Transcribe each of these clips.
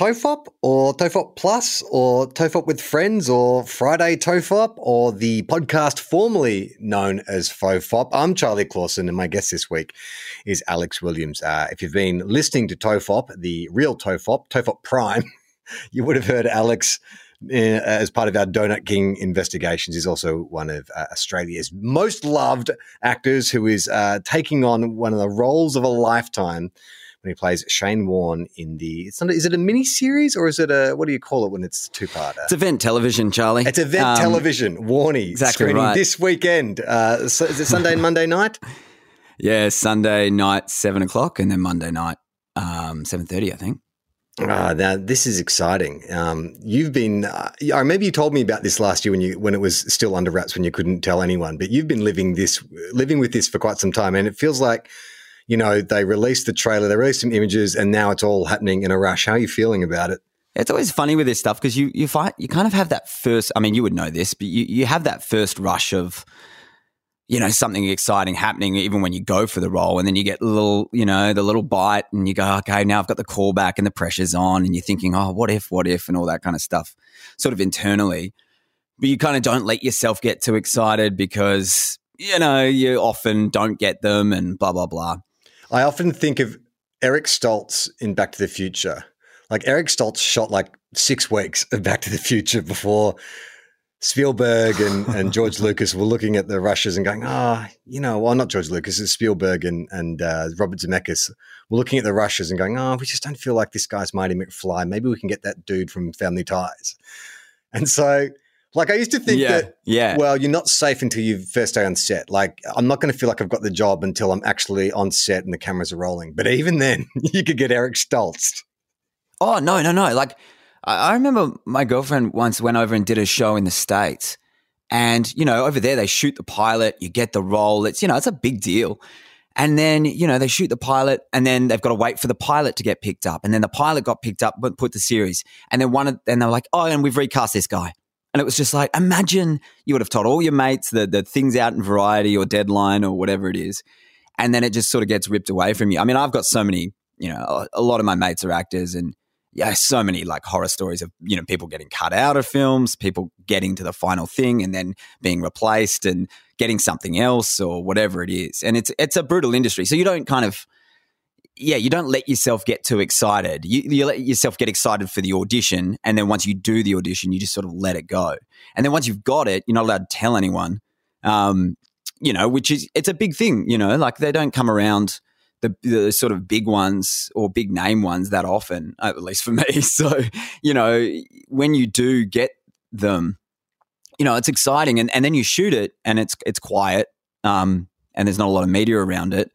Tofop or Tofop Plus or Tofop with Friends or Friday Tofop or the podcast formerly known as Fofop. I'm Charlie Clausen and my guest this week is Alex Williams. Uh, if you've been listening to Tofop, the real Tofop, Tofop Prime, you would have heard Alex uh, as part of our Donut King investigations. He's also one of uh, Australia's most loved actors who is uh, taking on one of the roles of a lifetime when he plays Shane Warne in the. It's not, is it a mini series or is it a what do you call it when it's two part? It's event television, Charlie. It's event um, television. Warnie exactly screening right. this weekend. Uh, so is it Sunday and Monday night? Yeah, Sunday night seven o'clock, and then Monday night um, seven thirty, I think. Ah, now this is exciting. Um, you've been, uh, I remember you told me about this last year when you when it was still under wraps when you couldn't tell anyone. But you've been living this, living with this for quite some time, and it feels like you know, they released the trailer, they released some images, and now it's all happening in a rush. How are you feeling about it? It's always funny with this stuff because you you you kind of have that first. I mean, you would know this, but you you have that first rush of you know something exciting happening even when you go for the role and then you get a little you know the little bite and you go okay now i've got the callback and the pressure's on and you're thinking oh what if what if and all that kind of stuff sort of internally but you kind of don't let yourself get too excited because you know you often don't get them and blah blah blah I often think of Eric Stoltz in Back to the Future. Like Eric Stoltz shot like six weeks of Back to the Future before Spielberg and, and George Lucas were looking at the rushes and going, ah, oh, you know, well, not George Lucas, it's Spielberg and, and uh, Robert Zemeckis were looking at the rushes and going, oh, we just don't feel like this guy's Marty McFly. Maybe we can get that dude from Family Ties. And so like I used to think yeah, that, yeah. well, you're not safe until you first day on set. Like I'm not going to feel like I've got the job until I'm actually on set and the cameras are rolling. But even then, you could get Eric Stoltz. Oh no, no, no! Like I remember my girlfriend once went over and did a show in the states, and you know over there they shoot the pilot, you get the role. It's you know it's a big deal. And then, you know, they shoot the pilot and then they've got to wait for the pilot to get picked up. And then the pilot got picked up, but put the series. And then one of, and they're like, oh, and we've recast this guy. And it was just like, imagine you would have told all your mates the, the things out in Variety or Deadline or whatever it is. And then it just sort of gets ripped away from you. I mean, I've got so many, you know, a lot of my mates are actors and yeah, so many like horror stories of, you know, people getting cut out of films, people getting to the final thing and then being replaced and getting something else or whatever it is. And it's, it's a brutal industry. So you don't kind of, yeah, you don't let yourself get too excited. You, you let yourself get excited for the audition. And then once you do the audition, you just sort of let it go. And then once you've got it, you're not allowed to tell anyone, um, you know, which is, it's a big thing, you know, like they don't come around the, the sort of big ones or big name ones that often, at least for me. So, you know, when you do get them, you know, it's exciting. And, and then you shoot it and it's, it's quiet. Um, and there's not a lot of media around it.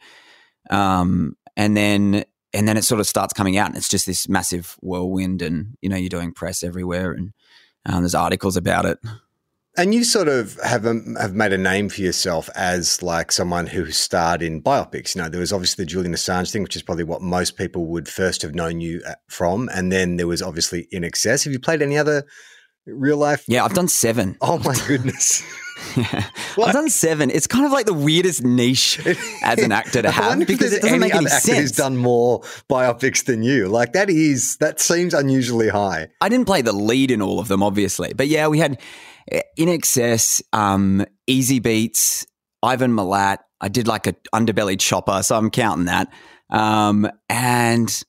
Um, and then and then it sort of starts coming out and it's just this massive whirlwind and you know you're doing press everywhere and um, there's articles about it and you sort of have a, have made a name for yourself as like someone who starred in biopics. You know, there was obviously the Julian Assange thing, which is probably what most people would first have known you uh, from, and then there was obviously INXS. Have you played any other real life? Yeah, I've done seven. Oh my goodness. Yeah. I've done seven. It's kind of like the weirdest niche as an actor to have because it doesn't make any actor sense. Who's done more biopics than you? Like that is that seems unusually high. I didn't play the lead in all of them, obviously, but yeah, we had eh, INXS, um, Easybeats, Ivan Milat. I did like a underbelly chopper, so I'm counting that. Um, and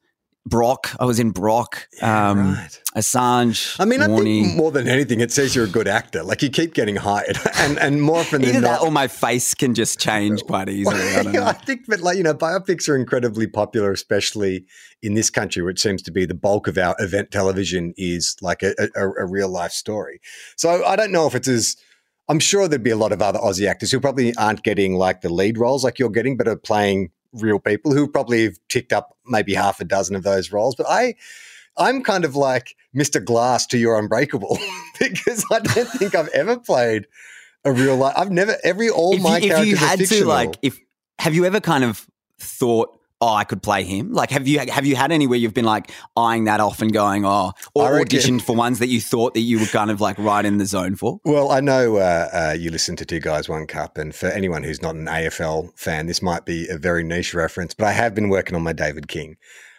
Brock. I was in Brock. Yeah, um, right. Assange. I mean, I think more than anything, it says you're a good actor. Like you keep getting hired, and and more often than Either not, that or my face can just change quite easily. I don't know. I think, but like you know, biopics are incredibly popular, especially in this country, which seems to be the bulk of our event television is like a, a, a real life story. So I don't know if it's as I'm sure there'd be a lot of other Aussie actors who probably aren't getting like the lead roles like you're getting, but are playing real people who probably have ticked up maybe half a dozen of those roles. But I, I'm kind of like Mr. Glass to your Unbreakable because I don't think I've ever played a real life. I've never every all if my you, if characters you had to, like, if have you ever kind of thought, oh, I could play him? Like, have you have you had any where you've been like eyeing that off and going, oh, or reckon- auditioned for ones that you thought that you were kind of like right in the zone for? Well, I know uh, uh, you listen to Two Guys One Cup, and for anyone who's not an AFL fan, this might be a very niche reference, but I have been working on my David King.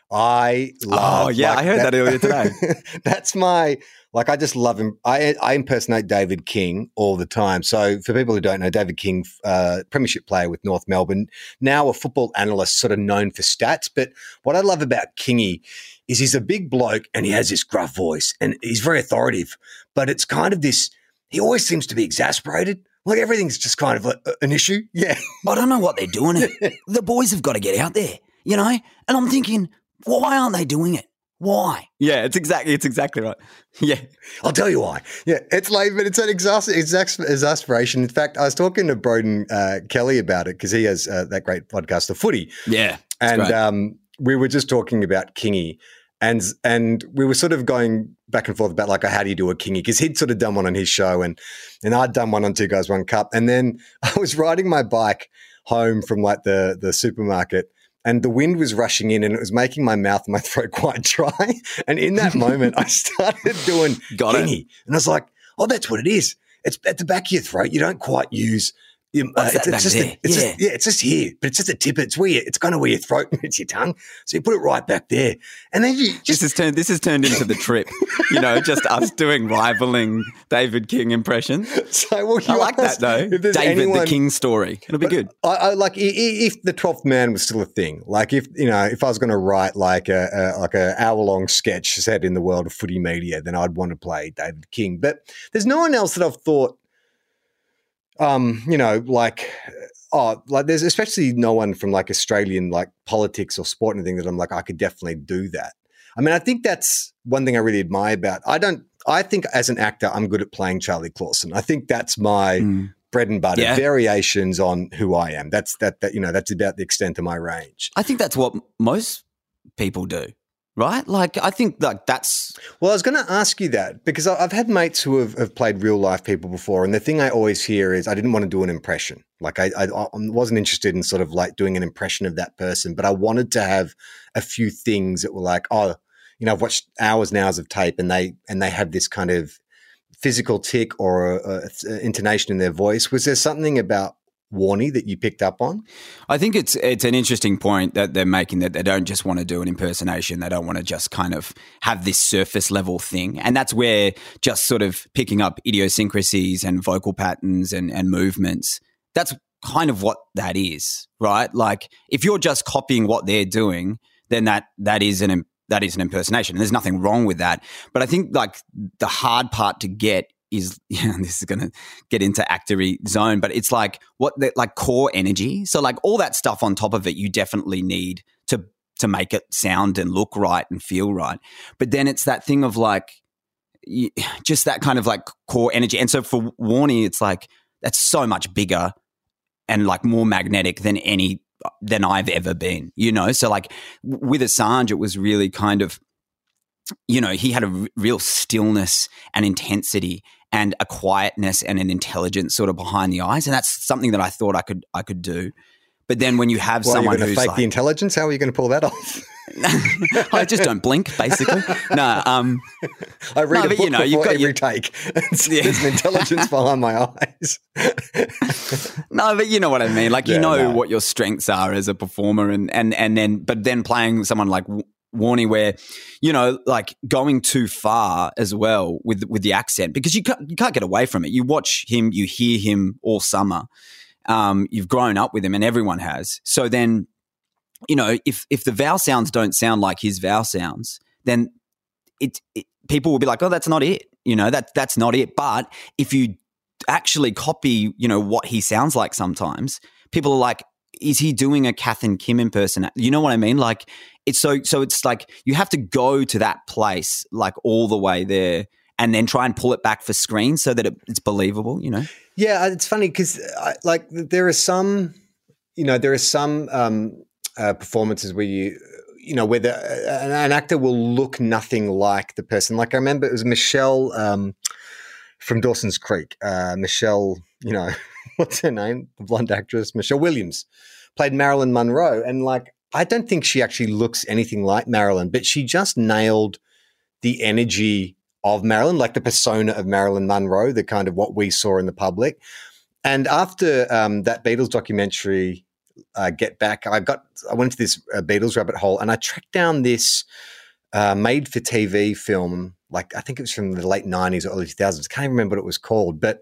I love. Oh, yeah, I heard that earlier today. that's my like. I just love him. I I impersonate David King all the time. So for people who don't know, David King, uh, Premiership player with North Melbourne, now a football analyst, sort of known for stats. But what I love about Kingy is he's a big bloke and he has this gruff voice and he's very authoritative. But it's kind of this. He always seems to be exasperated. Like everything's just kind of a, an issue. Yeah. I don't know what they're doing. The boys have got to get out there, you know. And I'm thinking, why aren't they doing it? Why? Yeah, it's exactly it's exactly right. Yeah, I'll tell you why. Yeah, it's like, but it's an exas- exas- exasperation. In fact, I was talking to Broden uh, Kelly about it because he has uh, that great podcast, The Footy, yeah. and um, we were just talking about Kingy, and and we were sort of going back and forth about like how do you do a Kingy because he'd sort of done one on his show and and I'd done one on Two Guys One Cup, and then I was riding my bike home from like the the supermarket. And the wind was rushing in, and it was making my mouth and my throat quite dry. And in that moment, I started doing Got it. And I was like, "Oh, that's what it is. It's at the back of your throat. You don't quite use." Um, What's it's, it's just? A, it's Yeah. just yeah, it's just here, but it's just a tip. It's where you, it's kind of where your throat meets your tongue. So you put it right back there, and then you This has turned this has turned into the trip. You know, just us doing rivaling David King impressions. so. Well, I you like that though. David anyone- the King story. It'll be good. I, I like if the twelfth man was still a thing. Like if you know, if I was going to write like a, a like a hour long sketch set in the world of footy media, then I'd want to play David King. But there's no one else that I've thought, um, you know, like oh, like there's especially no one from like Australian like politics or sport or anything that I'm like I could definitely do that. I mean, I think that's one thing I really admire about. I don't. I think as an actor, I'm good at playing Charlie Clausen. I think that's my Mm. bread and butter Yeah. variations on who I am. That's that that you know that's about the extent of my range. I think that's what most people do, right? Like I think like that's Well, I was going to ask you that because I've had mates who have, have played real life people before, and the thing I always hear is I didn't want to do an impression. Like I, I, I wasn't interested in sort of like doing an impression of that person, but I wanted to have a few things that were like, oh, you know, I've watched hours and hours of tape, and they and they have this kind of physical tick or a, a intonation in their voice. Was there something about Warnie that you picked up on? I think it's it's an interesting point that they're making that they don't just want to do an impersonation. They don't want to just kind of have this surface level thing. And that's where just sort of picking up idiosyncrasies and vocal patterns and, and movements, that's kind of what that is, right? Like if you're just copying what they're doing, then that that is an that is an impersonation. And there's nothing wrong with that. But I think like the hard part to get is know, this is going to get into actory zone, but it's like what the like core energy. So like all that stuff on top of it, you definitely need to to make it sound and look right and feel right. But then it's that thing of like just that kind of like core energy. And so for Warnie, it's like that's so much bigger and like more magnetic than any uh, than I've ever been. You know, so like with Assange, it was really kind of you know, he had a r- real stillness and intensity and a quietness and an intelligence sort of behind the eyes. And that's something that I thought I could I could do. But then when you have Well, someone who's fake like, the intelligence. How are you going to pull that off? I just don't blink, basically. No, um, I read No, a book you know, you've before got every your- take. It's- Yeah. There's an intelligence behind my eyes. no, but you know what I mean. Like you know no. what your strengths are as a performer, and and and then but then playing someone like Warnie, where you know like going too far as well with with the accent because you can't you can't get away from it. You watch him, you hear him all summer. Um, you've grown up with him, and everyone has. So then, you know, if if the vowel sounds don't sound like his vowel sounds, then it, it people will be like, oh, that's not it. You know, that that's not it. But if you actually copy, you know, what he sounds like sometimes, people are like, is he doing a Kath and Kim impersonation? You know what I mean? Like it's so so it's like you have to go to that place like all the way there and then try and pull it back for screen so that it, it's believable, you know? Yeah, it's funny because like there are some, you know, there are some um, uh, performances where you you know, whether an, an actor will look nothing like the person. Like I remember it was Michelle um, from Dawson's Creek. Uh, Michelle, you know, what's her name? The blonde actress, Michelle Williams, played Marilyn Monroe. And like, I don't think she actually looks anything like Marilyn, but she just nailed the energy of Marilyn, like the persona of Marilyn Monroe, the kind of what we saw in the public. And after um, that Beatles documentary, uh, Get Back, I got I went to this uh, Beatles rabbit hole and I tracked down this uh, made for TV film. Like I think it was from the late nineties or early two thousands. Can't even remember what it was called, but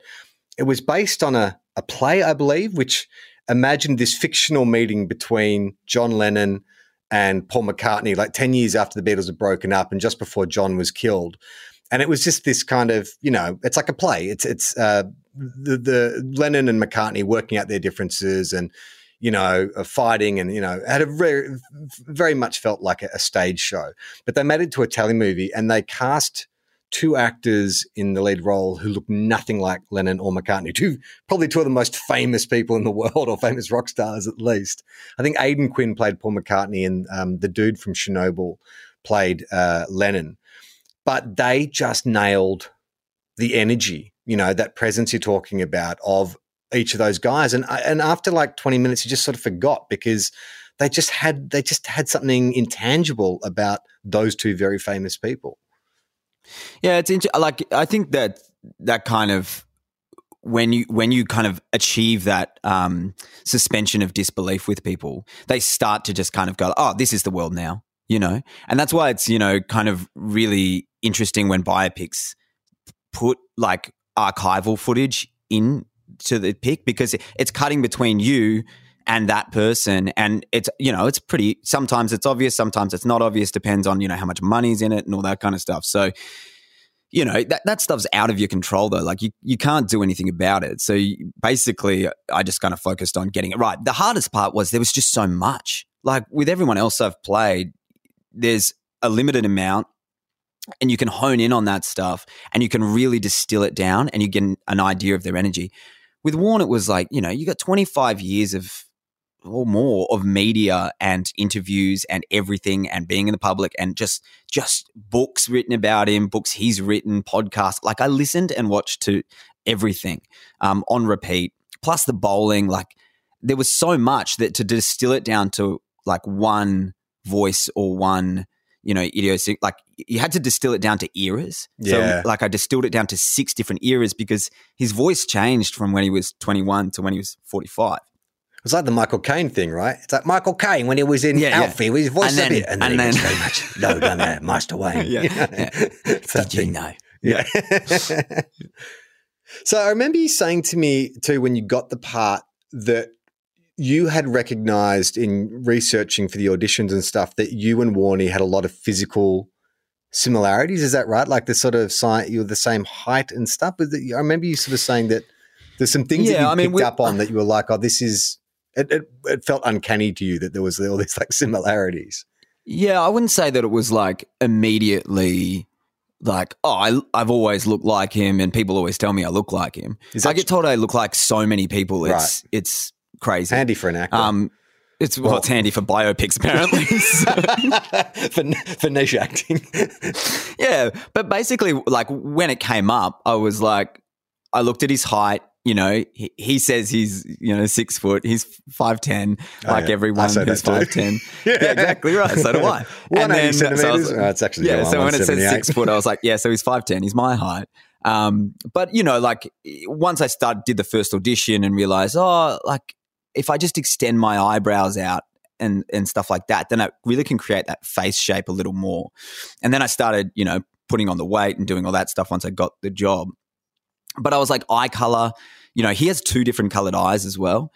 it was based on a a play, I believe, which imagined this fictional meeting between John Lennon and Paul McCartney, like ten years after the Beatles had broken up and just before John was killed. And it was just this kind of, you know, it's like a play. It's it's uh, the, the Lennon and McCartney working out their differences and you know fighting and you know had a very very much felt like a, a stage show. But they made it to a telemovie and they cast two actors in the lead role who look nothing like Lennon or McCartney. Two probably two of the most famous people in the world, or famous rock stars at least. I think Aidan Quinn played Paul McCartney, and um, the dude from Chernobyl played uh, Lennon. But they just nailed the energy you know, that presence you're talking about of each of those guys. And uh, and after like 20 minutes, you just sort of forgot because they just had they just had something intangible about those two very famous people. Yeah, it's inter- like I think that that kind of when you when you kind of achieve that um, suspension of disbelief with people, they start to just kind of go, "Oh, this is the world now," you know, and that's why it's you know kind of really interesting when biopics put like archival footage in to the pick because it's cutting between you and that person. And it's you know it's pretty sometimes it's obvious sometimes it's not obvious depends on you know how much money's in it and all that kind of stuff. So you know that, that stuff's out of your control though. Like you, you can't do anything about it. So you, basically i just kind of focused on getting it right. The hardest part was there was just so much. Like with everyone else i've played there's a limited amount and you can hone in on that stuff and you can really distill it down and you get an idea of their energy. With Warren, it was like, you know, you got 25 years of or more of media and interviews and everything and being in the public and just just books written about him, books he's written, podcasts. Like I listened and watched to everything um, on repeat. Plus the bowling, like there was so much that to distill it down to like one voice or one you know, idiosyncratic. Like you had to distill it down to eras. Yeah. So like I distilled it down to six different eras because his voice changed from when he was 21 to when he was 45. It's like the Michael Caine thing, right? It's like Michael Caine when he was in Yeah, yeah. Alfie with his voice And a bit, and then, and then- very much low down there, Master Wayne. Yeah, yeah. Did you thing. know? Yeah. so I remember you saying to me too when you got the part that you had recognized in researching for the auditions and stuff that you and Warnie had a lot of physical similarities. Is that right? Like the sort of sign, you were the same height and stuff. I remember you sort of saying that there's some things that you I mean, picked up on that you were like, oh, this is. It, it, it felt uncanny to you that there was all these like similarities. Yeah, I wouldn't say that it was like immediately like, oh, I, I've always looked like him and people always tell me I look like him. I get told I look like so many people. It's it's crazy. handy for an actor? Um, it's well, Well- it's handy for biopics apparently. For, for niche acting. yeah, but basically, like when it came up, I was like, I looked at his height. You know, he, he says he's you know six foot. He's five ten, Oh, like yeah. I everyone who's five ten. yeah. exactly right. So do I. 180 so I was it's actually yeah. yeah, So when it says six foot, I was like, yeah. So he's five ten. He's my height. Um, but you know, like once I started did the first audition and realized, oh, like if I just extend my eyebrows out and and stuff like that, then I really can create that face shape a little more. And then I started, you know, putting on the weight and doing all that stuff once I got the job. But I was like, eye color, you know, he has two different colored eyes as well.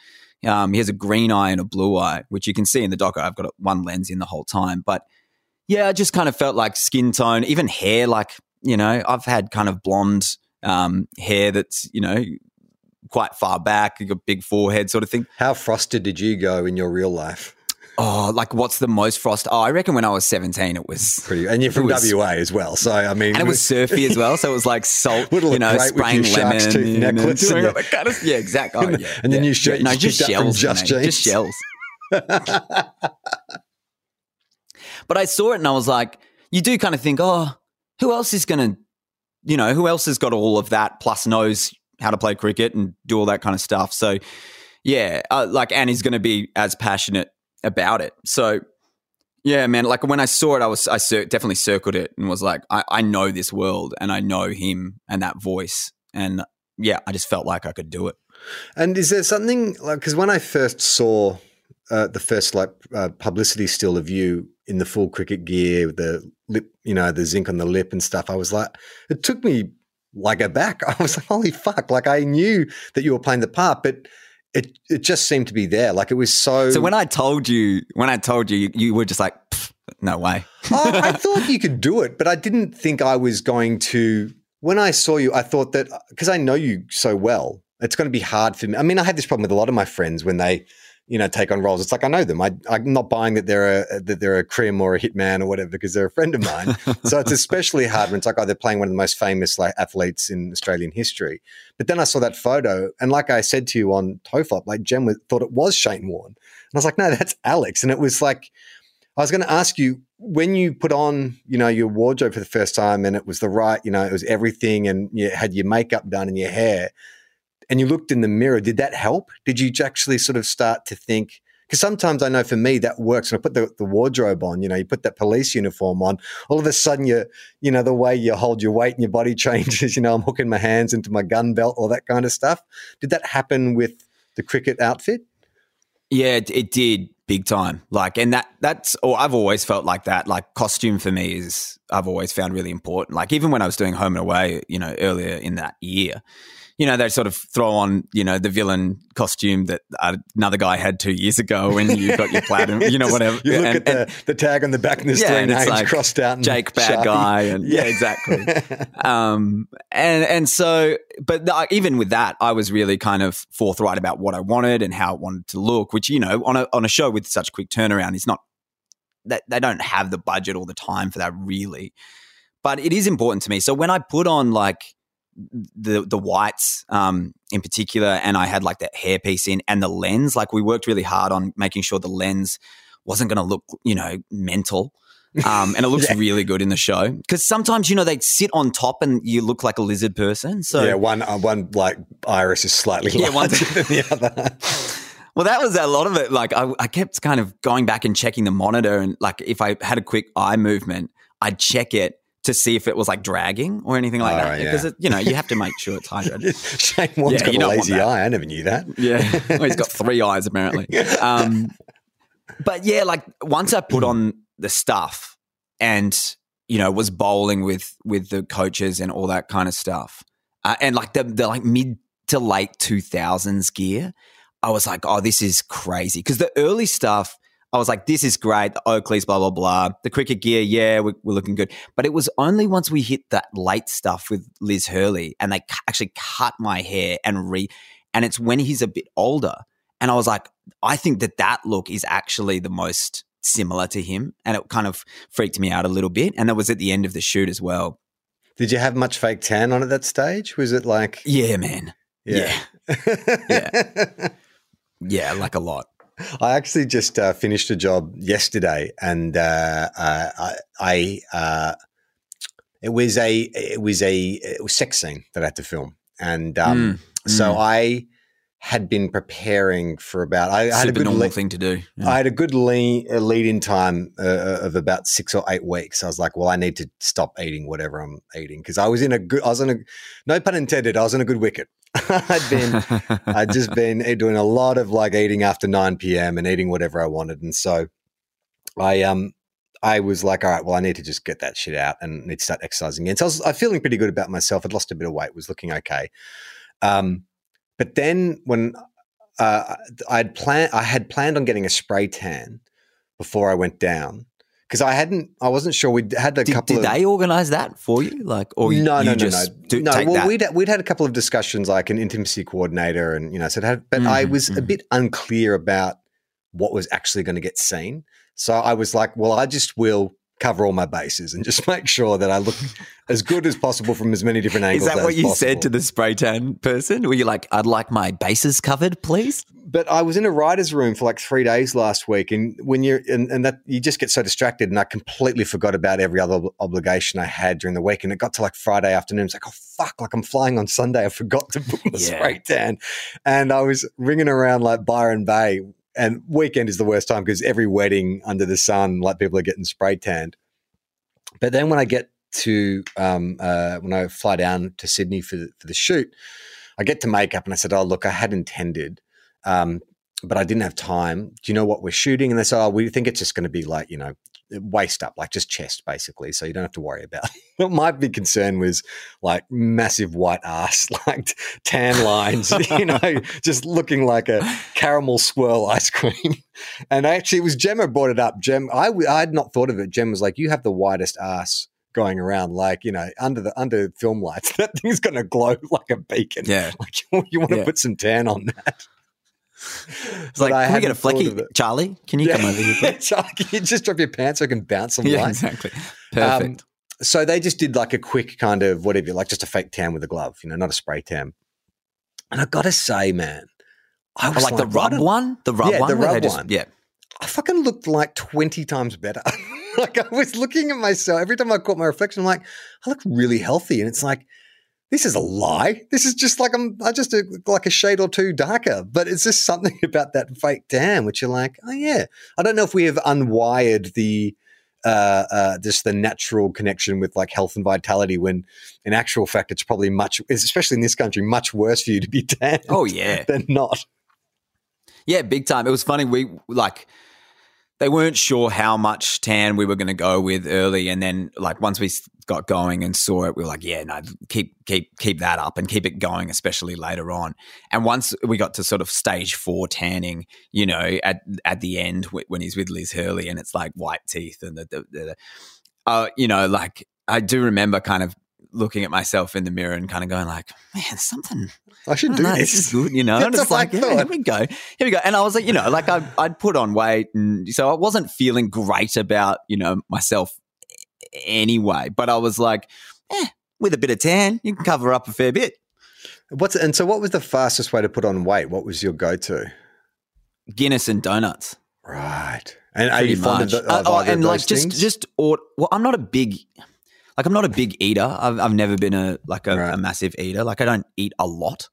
Um, he has a green eye and a blue eye, which you can see in the doco. I've got one lens in the whole time. But yeah, I just kind of felt like skin tone, even hair, like, you know, I've had kind of blonde um, hair that's, you know, quite far back, got big forehead sort of thing. How frosted did you go in your real life? Oh, like what's the most frost? Oh, I reckon when I was 17, it was Pretty, and you're from was- WA as well, so I mean, and it was surfy as well. So it was like salt, you know, spraying lemon tooth and necklace and doing all that kind of yeah, exactly. Oh, yeah, and the yeah, new shirt yeah. you no, just shells, Just just shells. But I saw it and I was like, you do kind of think, oh, who else is going to, you know, who else has got all of that plus knows how to play cricket and do all that kind of stuff. So, yeah, uh, like, and he's going to be as passionate about it. So, yeah, man. Like when I saw it, I was I definitely circled it and was like, I, I know this world and I know him and that voice, and yeah, I just felt like I could do it. And is there something like because when I first saw uh, the first like uh, publicity still of you in the full cricket gear, with the lip, you know, the zinc on the lip and stuff, I was like, it took me like aback. I was like, holy fuck! Like I knew that you were playing the part, but it it just seemed to be there. Like it was so. So when I told you, when I told you, you, you were just like, no way. oh, I thought you could do it, but I didn't think I was going to. When I saw you, I thought that because I know you so well, it's going to be hard for me. I mean, I had this problem with a lot of my friends when they you know, take on roles. It's like I know them. I, am not buying that they're a that they're a crim or a hitman or whatever because they're a friend of mine. so it's especially hard when it's like oh they're playing one of the most famous like athletes in Australian history. But then I saw that photo, and like I said to you on Tofop, like Jem was, thought it was Shane Warne, and I was like, no, that's Alex. And it was like I was going to ask you when you put on, you know, your wardrobe for the first time, and it was the right, you know, it was everything, and you had your makeup done and your hair and you looked in the mirror, did that help? Did you actually sort of start to think? Because sometimes I know for me that works. When I put the, the wardrobe on, you know, you put that police uniform on, all of a sudden you, you know, the way you hold your weight and your body changes. You know, I'm hooking my hands into my gun belt, all that kind of stuff. Did that happen with the cricket outfit? Yeah, it, it did big time. Like, and that that's, or I've always felt like that. Like, costume for me is I've always found really important. Like, even when I was doing home and away, you know, earlier in that year you know, they sort of throw on, you know, the villain costume that another guy had two years ago when you got your platinum, you know, whatever. You look and, at the, and, the, tag on the back and there's yeah, three names like crossed out. Jake, bad Sharpie. guy. And yeah, yeah exactly. um, and, and so, but the, even with that, I was really kind of forthright about what I wanted and how I wanted to look, which, you know, on a, on a show with such quick turnaround is not, that they don't have the budget all the time for that really. But it is important to me. So when I put on like, the the whites um, in particular, and I had like that hairpiece in and the lens. Like we worked really hard on making sure the lens wasn't going to look, you know, mental. Um, and it looks yeah. really good in the show because sometimes you know they sit on top and you look like a lizard person. So yeah, one uh, one like iris is slightly yeah, larger than the other. Well, that was a lot of it. Like I, I kept kind of going back and checking the monitor, and like if I had a quick eye movement, I'd check it to see if it was like dragging or anything like oh, that. Because yeah. you know you have to make sure it's hydrated. Shane Warne's yeah, got a lazy eye. I never knew that. Yeah, well, he's got three eyes apparently. Um, but yeah, like once I put on the stuff and you know was bowling with with the coaches and all that kind of stuff, uh, and like the the like mid to late two thousands gear, I was like, oh, this is crazy because the early stuff I was like, this is great. The Oakleys, blah, blah, blah. The cricket gear, yeah, we're, we're, looking good. But it was only once we hit that late stuff with Liz Hurley and they actually cut my hair and re, and it's when he's a bit older. And I was like, I think that that look is actually the most similar to him. And it kind of freaked me out a little bit. And that was at the end of the shoot as well. Did you have much fake tan on at that stage? Was it like. Yeah, man. Yeah. Yeah. yeah. yeah, like a lot. I actually just uh, finished a job yesterday, and uh, uh, I, uh, it was a it was a it was sex scene that I had to film, and um, mm, so mm. I had been preparing for about. I, I had a good normal le- thing to do. Yeah. I had a good lead, a lead in time uh, uh, of about six or eight weeks. I was like, well, I need to stop eating whatever I'm eating because I was in a good. I was in a no pun intended. I was in a good wicket. I'd been, I'd just been doing a lot of like eating after 9 p.m. and eating whatever I wanted. And so I, um, I was like, all right, well, I need to just get that shit out and need to start exercising again. So I was, I feeling pretty good about myself. I'd lost a bit of weight, was looking okay. Um, but then when uh, I'd planned, I had planned on getting a spray tan before I went down because I hadn't, I wasn't sure we'd had a did, couple. Did of, they organise that for you? Like, or no, you no, no, no, do, no. well, that? we'd we'd had a couple of discussions, like an intimacy coordinator, and you know, so had, but mm-hmm, I was mm-hmm. a bit unclear about what was actually going to get seen. So I was like, well, I just will cover all my bases and just make sure that I look as good as possible from as many different angles. Is that what you possible. said to the spray tan person? Were you like, I'd like my bases covered, please? But I was in a writer's room for like three days last week, and when you're and, and that you just get so distracted, and I completely forgot about every other obligation I had during the week, and it got to like Friday afternoon. It's like, oh fuck, like I'm flying on Sunday. I forgot to book the Yeah. spray tan, and I was ringing around like Byron Bay. And weekend is the worst time because every wedding under the sun, like people are getting spray tanned. But then when I get to um, uh, when I fly down to Sydney for the, for the shoot, I get to makeup and I said, "Oh, look, I had intended, um, but I didn't have time. Do you know what we're shooting?" And they said, "Oh, we think it's just going to be like you know, waist up, like just chest, basically. So you don't have to worry about." it. my big concern was like massive white ass, like tan lines, you know, just looking like a caramel swirl ice cream. And actually, it was Gemma brought it up. Gem, I, I had not thought of it. Gem was like, "You have the widest ass." Going around like you know under the under film lights, that thing's going to glow like a beacon. Yeah. Like you, you want to Yeah. put some tan on that. It's like, can we get a flecky? Charlie, can you come over here? Charlie, can you just drop your pants so I can bounce some Yeah, light? exactly. Um, Perfect. so they just did like a quick kind of whatever, like just a fake tan with a glove, you know, not a spray tan. And I gotta say, man, I Oh, was like the what rub a- one, the rub Yeah, one, the rub just- one. Yeah, I fucking looked like twenty times better. like I was looking at myself every time I caught my reflection. I'm like, I look really healthy, and it's like. This is a lie. This is just like I'm. I just look like a shade or two darker, but it's just something about that fake tan, which you're like, oh yeah. I don't know if we have unwired the uh, uh, just the natural connection with like health and vitality. When in actual fact, it's probably much, especially in this country, much worse for you to be tan Oh yeah, than not. yeah, big time. It was funny. We like they weren't sure how much tan we were going to go with early, and then like once we got going and saw it, we were like, yeah, no, keep keep keep that up and keep it going, especially later on. And once we got to sort of stage four tanning, you know, at at the end when he's with Liz Hurley, and it's like white teeth and the, the, the, the uh, you know, like I do remember kind of looking at myself in the mirror and kind of going like, man, something I should I do know, this. this is good, you know. And it's like, yeah, here we go, here we go. And I was like, you know, like I, I'd put on weight, and so I wasn't feeling great about, you know, myself anyway. But I was like, eh, with a bit of tan, you can cover up a fair bit. What's and so? What was the fastest way to put on weight? What was your go-to? Guinness and donuts, Right. And are pretty you fond of, the, Uh, of oh, either and like just, things? just or well, I'm not a big. Like I'm not a big eater. I've, I've never been a like a, Right. a massive eater. Like I don't eat a lot.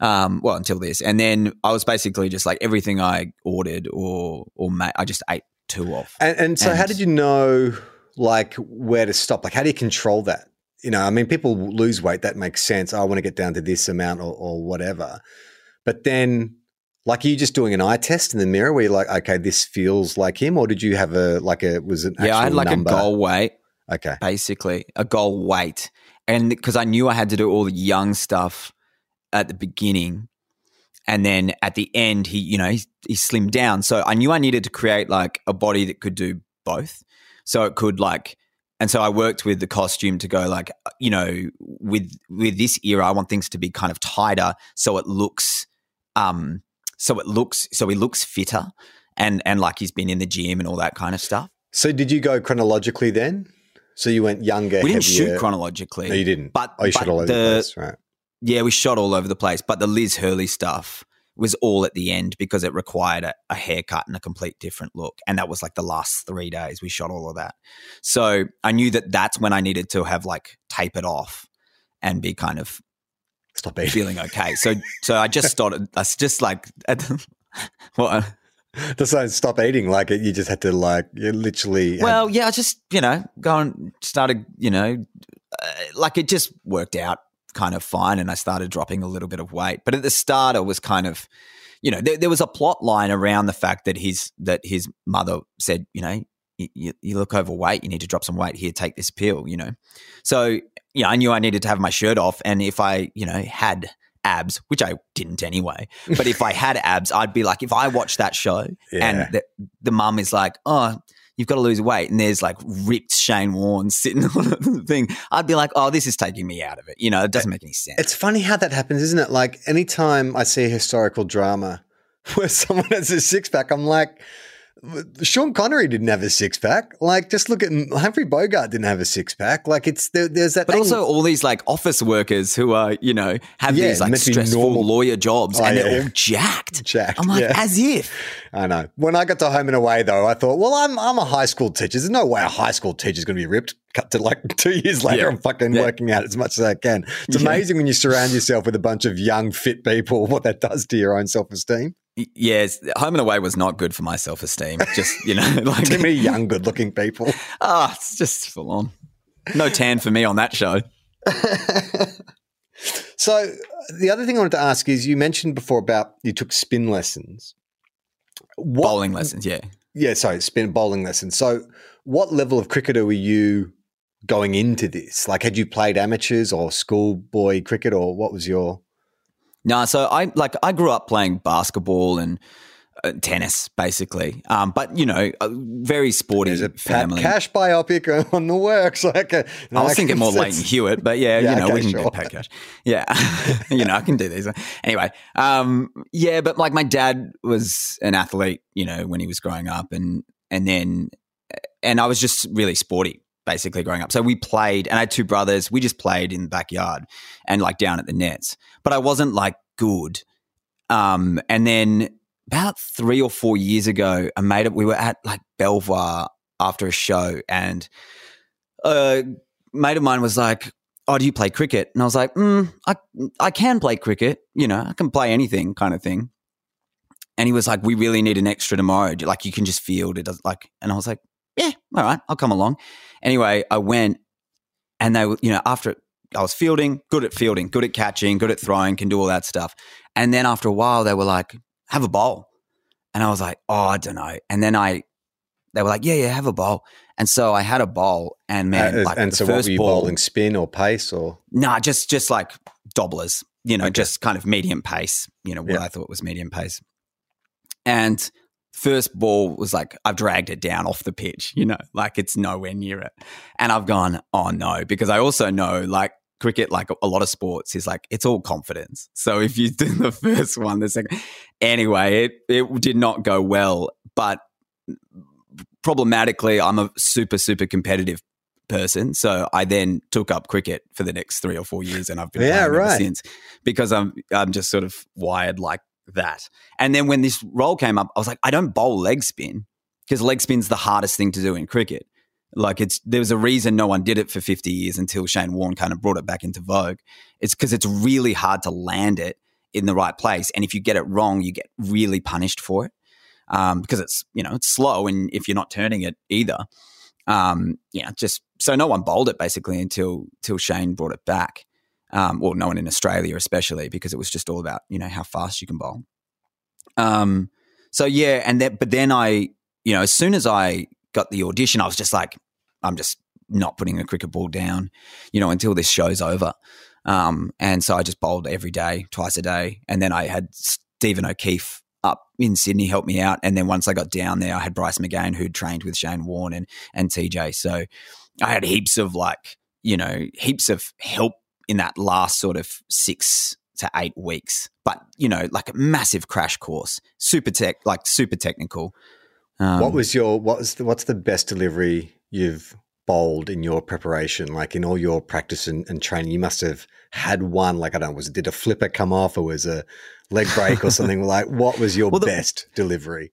Um, well, until this, and then I was basically just like everything I ordered or or ma- I just ate two of. And, and so, how did you know, like, where to stop? Like, how do you control that? You know, I mean, people lose weight. That makes sense. Oh, I want to get down to this amount or, or whatever. But then, like, are you just doing an eye test in the mirror where you're like, okay, this feels like him? Or did you have a, like, a, was it yeah, I had like number? a goal weight, Okay. basically a goal weight, and because I knew I had to do all the young stuff at the beginning, and then at the end, he, you know, he, he slimmed down. So I knew I needed to create like a body that could do both. So it could like, and so I worked with the costume to go like, you know, with with this era, I want things to be kind of tighter, so it looks, um, so it looks, so he looks fitter, and and like he's been in the gym and all that kind of stuff. So, did you go chronologically then? So you went younger. We didn't heavier- shoot chronologically. No, you didn't. But Oh, you but shot all over the, place, right? Yeah, we shot all over the place. But the Liz Hurley stuff was all at the end because it required a, a haircut and a complete different look. And that was like the last three days we shot all of that. So I knew that that's when I needed to have like tape it off and be kind of Stop eating. feeling okay. So so I just started. I just like well, Just like stop eating. Like you just had to like you literally. had- well, yeah. I just you know go and started you know uh, like it just worked out kind of fine, and I started dropping a little bit of weight. But at the start, I was kind of you know there, there was a plot line around the fact that his that his mother said you know. You, you look overweight. You need to drop some weight. Here, take this pill. You know, so you know, I knew I needed to have my shirt off, and if I, you know, had abs, which I didn't anyway, but if I had abs, I'd be like, if I watch that show Yeah. and the, the mum is like, oh, you've got to lose weight, and there's like ripped Shane Warne sitting on the thing, I'd be like, oh, this is taking me out of it. You know, it doesn't make any sense. It's funny how that happens, isn't it? Like anytime I see a historical drama where someone has a six pack, I'm like, Sean Connery didn't have a six pack. Like, just look at Humphrey Bogart didn't have a six pack. Like, it's there, there's that. But thing- also all these like office workers who are, you know, have Yeah, these like meant to be stressful normal- lawyer jobs Oh, and yeah. they're all jacked. Jacked, I'm like, as if. I know. When I got to Home and Away, though, I thought, well, I'm I'm a high school teacher. There's no way a high school teacher's going to be ripped. Cut to like two years later. I'm fucking working out as much as I can. It's amazing when you surround yourself with a bunch of young, fit people, what that does to your own self esteem. Yes, home and away was not good for my self esteem. Just, you know, like, Too many young, good looking people. ah, it's just full on. No tan for me on that show. So the other thing I wanted to ask is you mentioned before about you took spin lessons. What, Bowling lessons, yeah. Yeah, sorry, spin bowling lessons. So what level of cricketer were you going into this? Like had you played amateurs or schoolboy cricket or what was your No, so I like I grew up playing basketball and uh, tennis, basically. Um, but you know, a very sporty There's a family. Cash biopic on the works. Like a, I was thinking more Lleyton Hewitt, but yeah, Yeah, you know, okay, we can sure. get Pat Cash. Yeah, you know, I can do these. Anyway, um, yeah, but like my dad was an athlete, you know, when he was growing up, and and then and I was just really sporty basically growing up. So we played, and I had two brothers. We just played in the backyard and like down at the nets, but I wasn't like good. Um, and then about three or four years ago, I made it. we were at like Belvoir after a show, and a mate of mine was like, "Oh, do you play cricket?" And I was like, mm, "I I can play cricket. You know, I can play anything, kind of thing." And he was like, "We really need an extra tomorrow. Like, you can just field it." Does like, and I was like, "Yeah, all right, I'll come along." Anyway, I went, and they, were, you know, after I was fielding, good at fielding, good at catching, good at throwing, can do all that stuff. And then after a while, they were like, "Have a bowl," and I was like, "Oh, I don't know." And then I, they were like, "Yeah, yeah, have a bowl." And so I had a bowl, and man, Uh, like and the so what were you ball, bowling spin or pace or Nah, just just like dobblers, you know, Okay. just kind of medium pace, you know, what Yeah. I thought was medium pace. And first ball was like I've dragged it down off the pitch, you know, like it's nowhere near it. And I've gone, oh no, because I also know like cricket, like a lot of sports, is like it's all confidence. So if you do the first one, the second anyway, it it did not go well. But problematically, I'm a super, super competitive person. So I then took up cricket for the next three or four years, and I've been Yeah, right. since because I'm I'm just sort of wired like that. And then when this role came up, I was like, I don't bowl leg spin because leg spin's the hardest thing to do in cricket. Like it's there was a reason no one did it for 50 years until Shane Warne kind of brought it back into vogue. It's because it's really hard to land it in the right place, and if you get it wrong, you get really punished for it um, because it's you know it's slow, and if you're not turning it either, um, know, just so no one bowled it basically until until Shane brought it back. Um, well, no one in Australia, especially because it was just all about you know how fast you can bowl. Um, so yeah, and then but then I, you know, as soon as I got the audition, I was just like, I'm just not putting a cricket ball down, you know, until this show's over. Um, and so I just bowled every day, twice a day, and then I had Stephen O'Keefe up in Sydney help me out, and then once I got down there, I had Bryce McGain who'd trained with Shane Warne and and TJ. So I had heaps of like, you know, heaps of help in that last sort of six to eight weeks. But you know, like a massive crash course, super tech, like super technical. Um, what was your what was the, what's the best delivery you've bowled in your preparation? Like in all your practice and, and training, you must have had one. Like I don't know, was it did a flipper come off or was a leg break or something? like what was your Well, the- best delivery?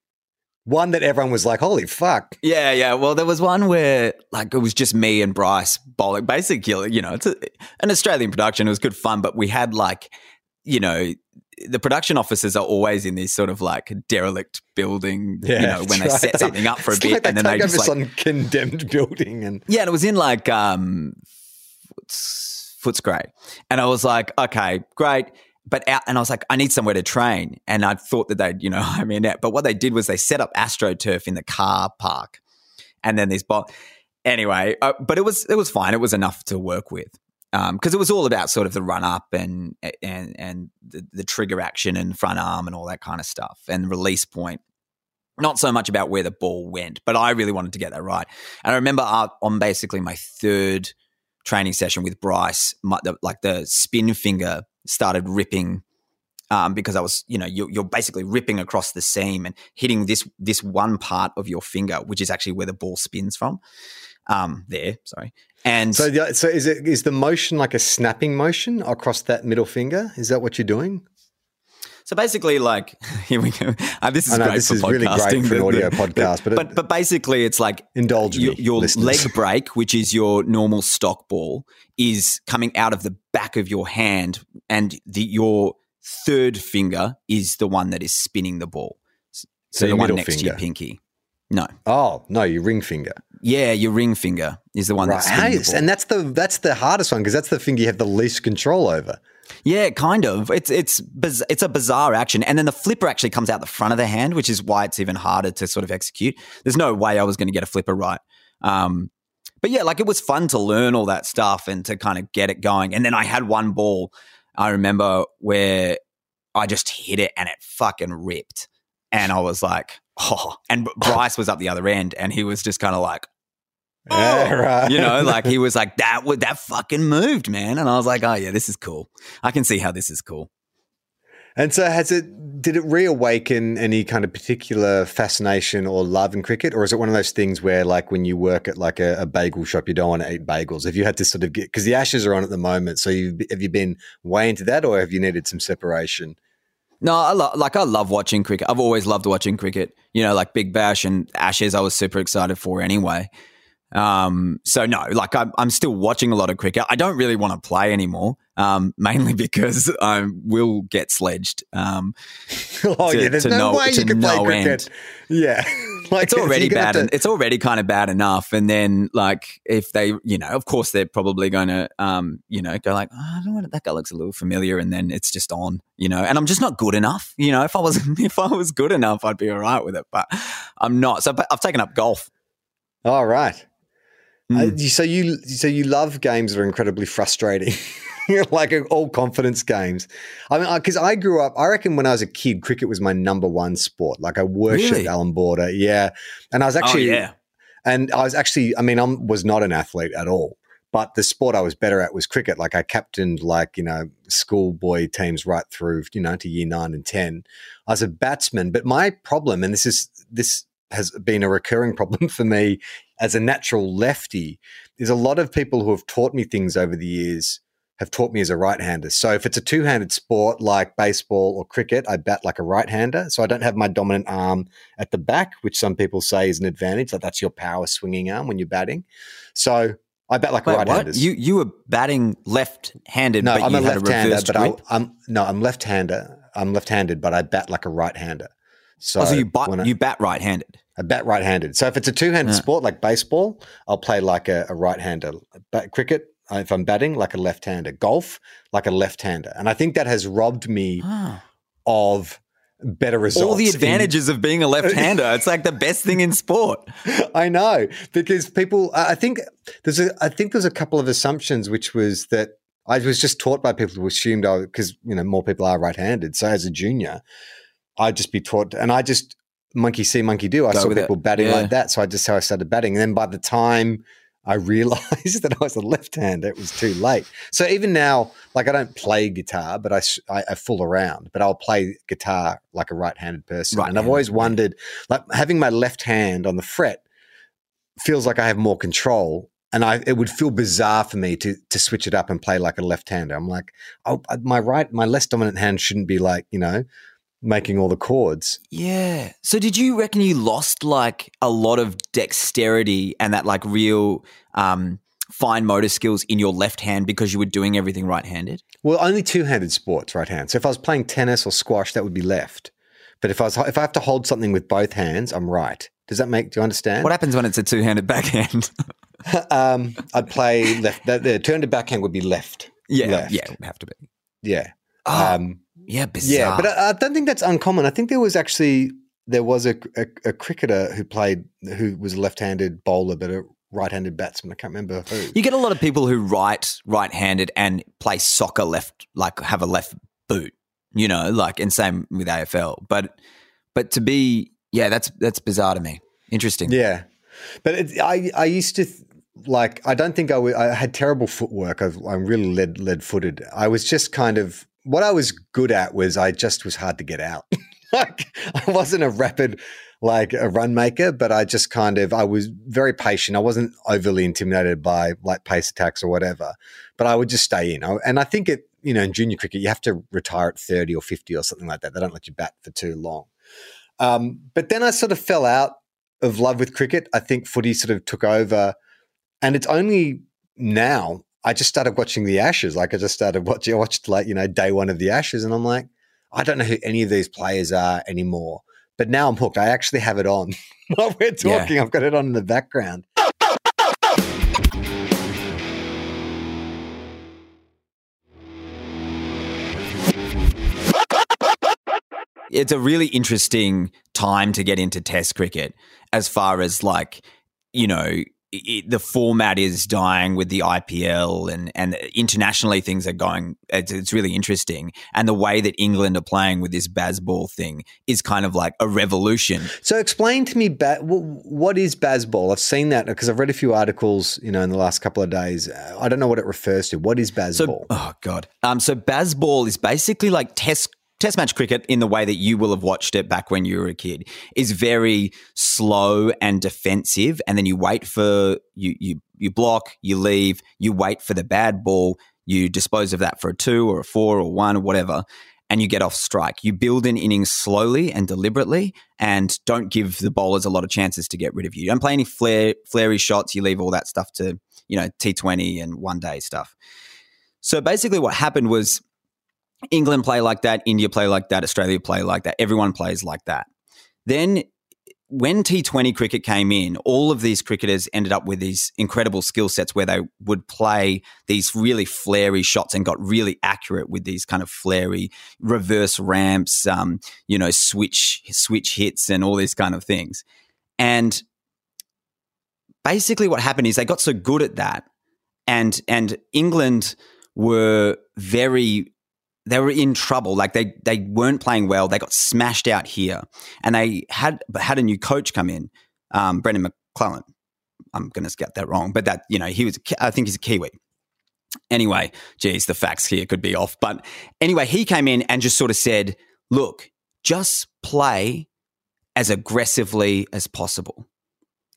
One that everyone was like, "Holy fuck!" Yeah, yeah. Well, there was one where like it was just me and Bryce bowling. Basically, you know, it's a, an Australian production. It was good fun, but we had like, you know, the production officers are always in this sort of like derelict building. Yeah, you know, when they set something up for a bit, like and then they just like some condemned building and yeah, and it was in like um, Foots, Footscray, and I was like, okay, great. But out, and I was like, I need somewhere to train, and I thought that they'd, you know, hire me a net. But what they did was they set up AstroTurf in the car park, and then these ball. Anyway, uh, but it was it was fine. It was enough to work with because it was all about sort of the run up and and and the, the trigger action and front arm and all that kind of stuff and release point. Not so much about where the ball went, but I really wanted to get that right. And I remember uh, on basically my third training session with Bryce, my, the, like the spin finger started ripping um, because I was, you know, you're, you're basically ripping across the seam and hitting this this one part of your finger, which is actually where the ball spins from. Um, there, sorry. And So, yeah, so is it is the motion like a snapping motion across that middle finger? Is that what you're doing? So basically, like here we go. Uh, this is know great this for is really great podcasting, for an audio the- podcast, but it- but but basically, it's like Indulge your, me, your listeners. leg break, which is your normal stock ball, is coming out of the back of your hand, and the your third finger is the one that is spinning the ball. So, So the one next to your finger. pinky. No, Oh no, your ring finger. yeah, your ring finger is the one Right, that's spinning Hey, the ball. and that's the that's the hardest one because that's the finger you have the least control over. Yeah, kind of. It's it's it's a bizarre action, and then the flipper actually comes out the front of the hand, which is why it's even harder to sort of execute. There's no way I was going to get a flipper right. Um, but yeah, like it was fun to learn all that stuff and to kind of get it going. And then I had one ball I remember where I just hit it and it fucking ripped, and I was like, oh. And Bryce was up the other end, and he was just kind of like, Yeah, oh. right. you know, like he was like that. would That fucking moved, man. And I was like, oh yeah, this is cool. I can see how this is cool. And so, has it? Did it reawaken any kind of particular fascination or love in cricket, or is it one of those things where, like, when you work at like a, a bagel shop, you don't want to eat bagels? Have you had to sort of get because the Ashes are on at the moment? So, you have you been way into that, or have you needed some separation? No, I lo- like I love watching cricket. I've always loved watching cricket. You know, like Big Bash and Ashes, I was super excited for anyway. Um, so no, like I'm, I'm still watching a lot of cricket. I don't really want to play anymore, um, mainly because I will get sledged. Um, oh To- yeah, there's no, no- way you can play no cricket. Yeah, like it's already bad. to- it's already kind of bad enough. And then like if they, you know, of course they're probably going to, um, you know, go like, oh, I don't want that guy looks a little familiar, and then it's just on, you know. And I'm just not good enough. You know, if I was if I was good enough, I'd be all right with it. But I'm not. So but I've taken up golf. All right. Mm. Uh, so you so you love games that are incredibly frustrating, like uh, all confidence games. I mean, because I grew up, I reckon when I was a kid, cricket was my number one sport. Like I worshipped Really? Alan Border, yeah. And I was actually, oh yeah. and I was actually, I mean, I was not an athlete at all, but the sport I was better at was cricket. Like I captained, like you know, schoolboy teams right through, you know, to year nine and ten. I was a batsman, but my problem, and this is this has been a recurring problem for me as a natural lefty, is a lot of people who have taught me things over the years have taught me as a right-hander. So if it's a two-handed sport like baseball or cricket, I bat like a right-hander. So I don't have my dominant arm at the back, which some people say is an advantage. Like that's your power swinging arm when you're batting. So I bat like a right-hander. what? You you were batting left-handed, no, but I'm you a left-hander, but I, I'm no, I'm left-hander. I'm left-handed, but I bat like a right-hander. So, oh, so you, bat, I- you bat right-handed. I bat right-handed. So if it's a two-handed Yeah. sport like baseball, I'll play like a, a right-hander. But cricket, uh, if I'm batting, like a left-hander. Golf, like a left-hander. And I think that has robbed me Ah. of better results. All the in- advantages of being a left-hander. it's like the best thing in sport. I know because people. I I think there's a. I think there's a couple of assumptions, which was that I was just taught by people who assumed I because you know more people are right-handed. So as a junior, I'd just be taught, and I just monkey see, monkey do. I Go saw with it. people batting Yeah. like that, so I just how I started batting. And then by the time I realized that I was a left-hander, it was too late. So even now, like I don't play guitar, but I I fool around, but I'll play guitar like a right-handed person. and I've always wondered, like having my left hand on the fret feels like I have more control. And I, it would feel bizarre for me to to switch it up and play like a left-hander. I'm like, oh, my right, my less dominant hand shouldn't be like, you know, making all the chords. Yeah. So did you reckon you lost like a lot of dexterity and that like real um, fine motor skills in your left hand because you were doing everything right-handed? Well, only two-handed sports, right hand. So if I was playing tennis or squash, that would be left. But if I was if I have to hold something with both hands, I'm right. Does that make? Do you understand? What happens when it's a two-handed backhand? um, I'd play left. The, the turn to backhand would be left. yeah, Left. yeah, it would have to be. Yeah. Oh, Um, yeah, bizarre. yeah, but I, I don't think that's uncommon. I think there was actually there was a, a, a cricketer who played who was a left-handed bowler, but a right-handed batsman. I can't remember who. you get a lot of people who write right-handed and play soccer left, like have a left boot. You know, like and same with AFL. But but to be yeah, that's that's bizarre to me. Interesting. Yeah, but it, I I used to th- like I don't think I I had terrible footwork. I, I'm really lead lead footed. I was just kind of what I was good at was I just was hard to get out. like I wasn't a rapid like a run maker, but I just kind of I was very patient. I wasn't overly intimidated by like pace attacks or whatever, but I would just stay in. And I think it, you know, in junior cricket, you have to retire at thirty or fifty or something like that. They don't let you bat for too long. Um, but then I sort of fell out of love with cricket. I think footy sort of took over, and it's only now I just started watching the Ashes. Like I just started watching. I watched like you know day one of the Ashes, and I'm like, I don't know who any of these players are anymore. But now I'm hooked. I actually have it on while we're talking. Yeah. I've got it on in the background. It's a really interesting time to get into Test cricket as far as like, you know, it, the format is dying with the IPL and and internationally things are going. It's, it's, really interesting, and the way that England are playing with this Bazball thing is kind of like a revolution. So, explain to me, ba- what is Bazball? I've seen that because I've read a few articles, you know, in the last couple of days. I don't know what it refers to. What is Bazball? So, oh God, um, so Bazball is basically like Test Test match cricket, in the way that you will have watched it back when you were a kid, is very slow and defensive. And then you wait for you you you block, you leave, you wait for the bad ball, you dispose of that for a two or a four or one or whatever, and you get off strike. You build an innings slowly and deliberately, and don't give the bowlers a lot of chances to get rid of you. You don't play any flare, flary shots. You leave all that stuff to you know T Twenty and one day stuff. So basically, what happened was England play like that, India play like that, Australia play like that. Everyone plays like that. Then when T20 cricket came in, all of these cricketers ended up with these incredible skill sets where they would play these really flary shots and got really accurate with these kind of flary reverse ramps, um, you know, switch switch hits and all these kind of things. And basically, what happened is they got so good at that, and and England were very they were in trouble. Like they they weren't playing well. They got smashed out here, and they had had a new coach come in, um, Brendan McClellan. I'm going to get that wrong, but that you know he was. I think he's a Kiwi. Anyway, geez, the facts here could be off, but anyway, he came in and just sort of said, "Look, just play as aggressively as possible."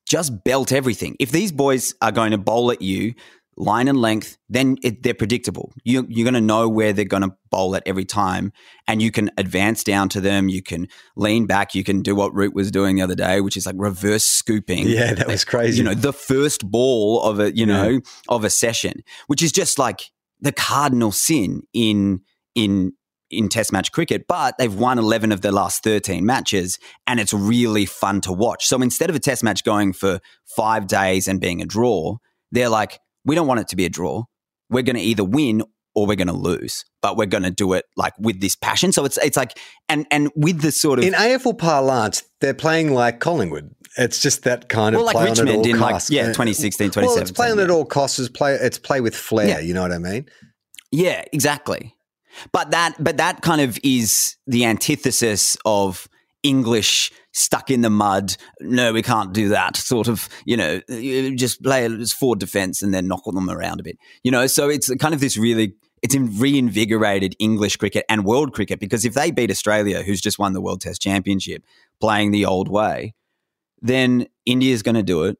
Just belt everything. If these boys are going to bowl at you, line and length, then it, they're predictable. You, you're going to know where they're going to bowl at every time, and you can advance down to them. You can lean back. You can do what Root was doing the other day, which is like reverse scooping. Yeah, that was crazy. You know, the first ball of a you know yeah. of a session, which is just like the cardinal sin in in in Test match cricket, but they've won 11 of their last 13 matches and it's really fun to watch. So instead of a Test match going for five days and being a draw, they're like, we don't want it to be a draw. We're going to either win or we're going to lose, but we're going to do it like with this passion. So it's it's like and and with the sort of in AFL parlance, they're playing like Collingwood. It's just that kind of well, like Richmond in costs. like yeah, uh, 2016, 2017. Well, it's playing yeah. at all costs. It's play. It's play with flair. Yeah. You know what I mean? Yeah, exactly. But that but that kind of is the antithesis of English stuck in the mud. No, we can't do that. Sort of, you know, just play as forward defense and then knock them around a bit. You know, so it's kind of this really it's reinvigorated English cricket and world cricket because if they beat Australia, who's just won the World Test Championship, playing the old way, then India's going to do it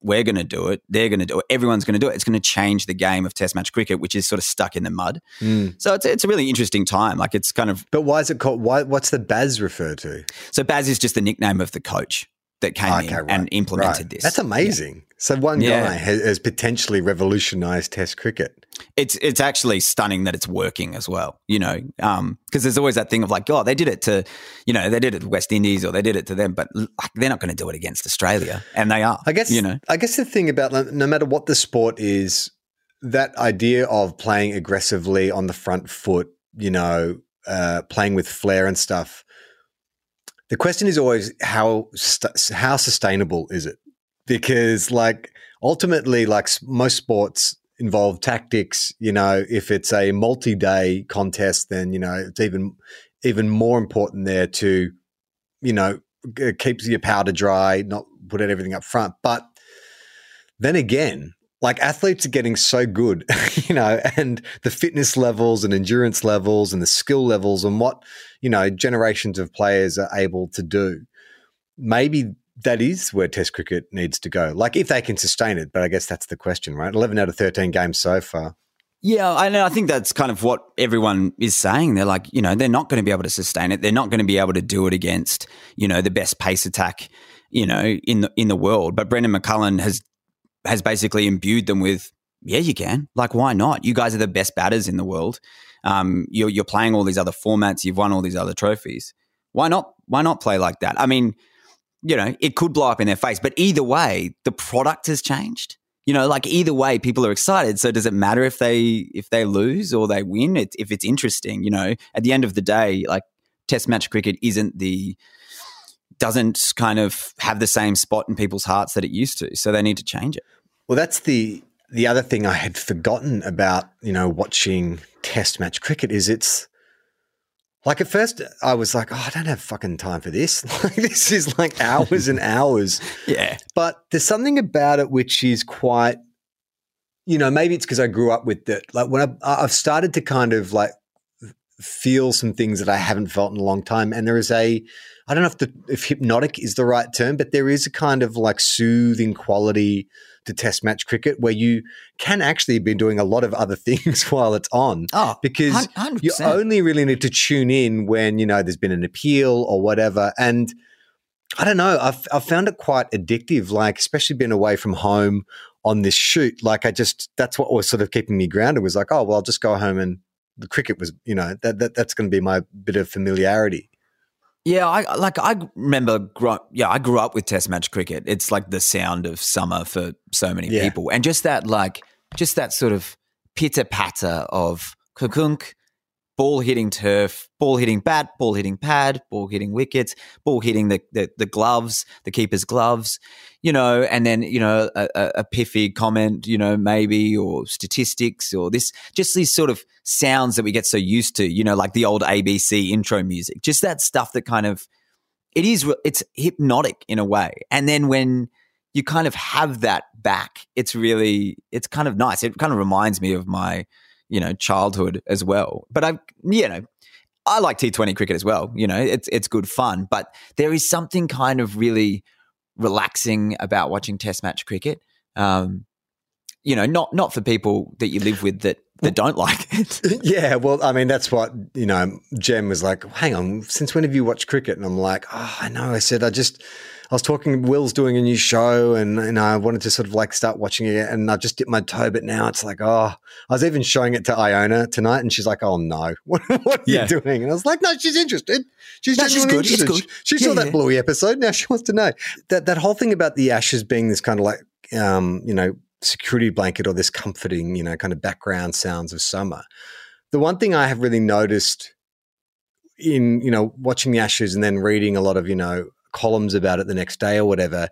we're going to do it. They're going to do it. Everyone's going to do it. It's going to change the game of Test match cricket, which is sort of stuck in the mud. Mm. So it's it's a really interesting time. Like it's kind of. But why is it called? Why? What's the Baz refer to? So Baz is just the nickname of the coach that came okay, in right, and implemented right. this. That's amazing. Yeah. So one yeah. guy has, has, potentially revolutionized Test cricket. It's it's actually stunning that it's working as well. You know, because um, there's always that thing of like, oh, they did it to, you know, they did it to West Indies or they did it to them, but like, they're not going to do it against Australia, and they are. I guess you know. I guess the thing about no matter what the sport is, that idea of playing aggressively on the front foot, you know, uh, playing with flair and stuff the question is always how how sustainable is it? Because like ultimately, like most sports involve tactics. You know, if it's a multi-day contest, then you know it's even even more important there to you know keep your powder dry, not put everything up front. But then again, like athletes are getting so good, you know, and the fitness levels and endurance levels and the skill levels and what, you know, generations of players are able to do. Maybe that is where Test cricket needs to go. Like if they can sustain it, but I guess that's the question, right? 11 out of 13 games so far. Yeah, I know. I think that's kind of what everyone is saying. They're like, you know, they're not going to be able to sustain it. They're not going to be able to do it against, you know, the best pace attack, you know, in the in the world. But Brendan McCullum has has basically imbued them with, yeah, you can. Like, why not? You guys are the best batters in the world. Um, you're, you're playing all these other formats. You've won all these other trophies. Why not? Why not play like that? I mean, you know, it could blow up in their face, but either way, the product has changed. You know, like either way, people are excited. So does it matter if they if they lose or they win? If it's interesting, you know, at the end of the day, like Test match cricket isn't the doesn't kind of have the same spot in people's hearts that it used to. So they need to change it. Well, that's the the other thing I had forgotten about, you know, watching test match cricket is it's like at first I was like, oh, I don't have fucking time for this. Like this is like hours and hours. Yeah. But there's something about it which is quite you know, maybe it's because I grew up with it. Like when I, I've started to kind of like feel some things that I haven't felt in a long time. And there is a, I don't know if the if hypnotic is the right term, but there is a kind of like soothing quality to test match cricket where you can actually be doing a lot of other things while it's on. Oh, because 100%. you only really need to tune in when, you know, there's been an appeal or whatever. And I don't know, I've, I've found it quite addictive, like, especially being away from home on this shoot. Like, I just, that's what was sort of keeping me grounded was like, oh, well, I'll just go home and the cricket was, you know, that, that that's going to be my bit of familiarity. Yeah, I like. I remember. Grow, yeah, I grew up with Test match cricket. It's like the sound of summer for so many Yeah. people, and just that, like, just that sort of pitter patter of kukunk, ball hitting turf, ball hitting bat, ball hitting pad, ball hitting wickets, ball hitting the the, the gloves, the keeper's gloves, you know, and then you know a, a, a piffy comment, you know, maybe or statistics or this, just these sort of sounds that we get so used to, you know, like the old ABC intro music, just that stuff that kind of it is it's hypnotic in a way, and then when you kind of have that back, it's really it's kind of nice. It kind of reminds me of my you know childhood as well. But I you know I like T20 cricket as well. You know, it's it's good fun, but there is something kind of really relaxing about watching Test match cricket. Um, you know, not not for people that you live with that that don't like it. yeah, well, I mean, that's what, you know, Jem was like, hang on, since when have you watched cricket? And I'm like, oh, I know. I said, I just, I was talking, Will's doing a new show and, and I wanted to sort of like start watching it and I just dipped my toe, but now it's like, oh, I was even showing it to Iona tonight and she's like, oh no, what, what are Yeah. you doing? And I was like, no, she's interested. She's No, she's good. Interested. good. She, she saw Yeah, that yeah. Bluey episode. Now she wants to know that, that whole thing about the ashes being this kind of like, um, you know, security blanket or this comforting, you know, kind of background sounds of summer. The one thing I have really noticed in, you know, watching the Ashes and then reading a lot of, you know, columns about it the next day or whatever,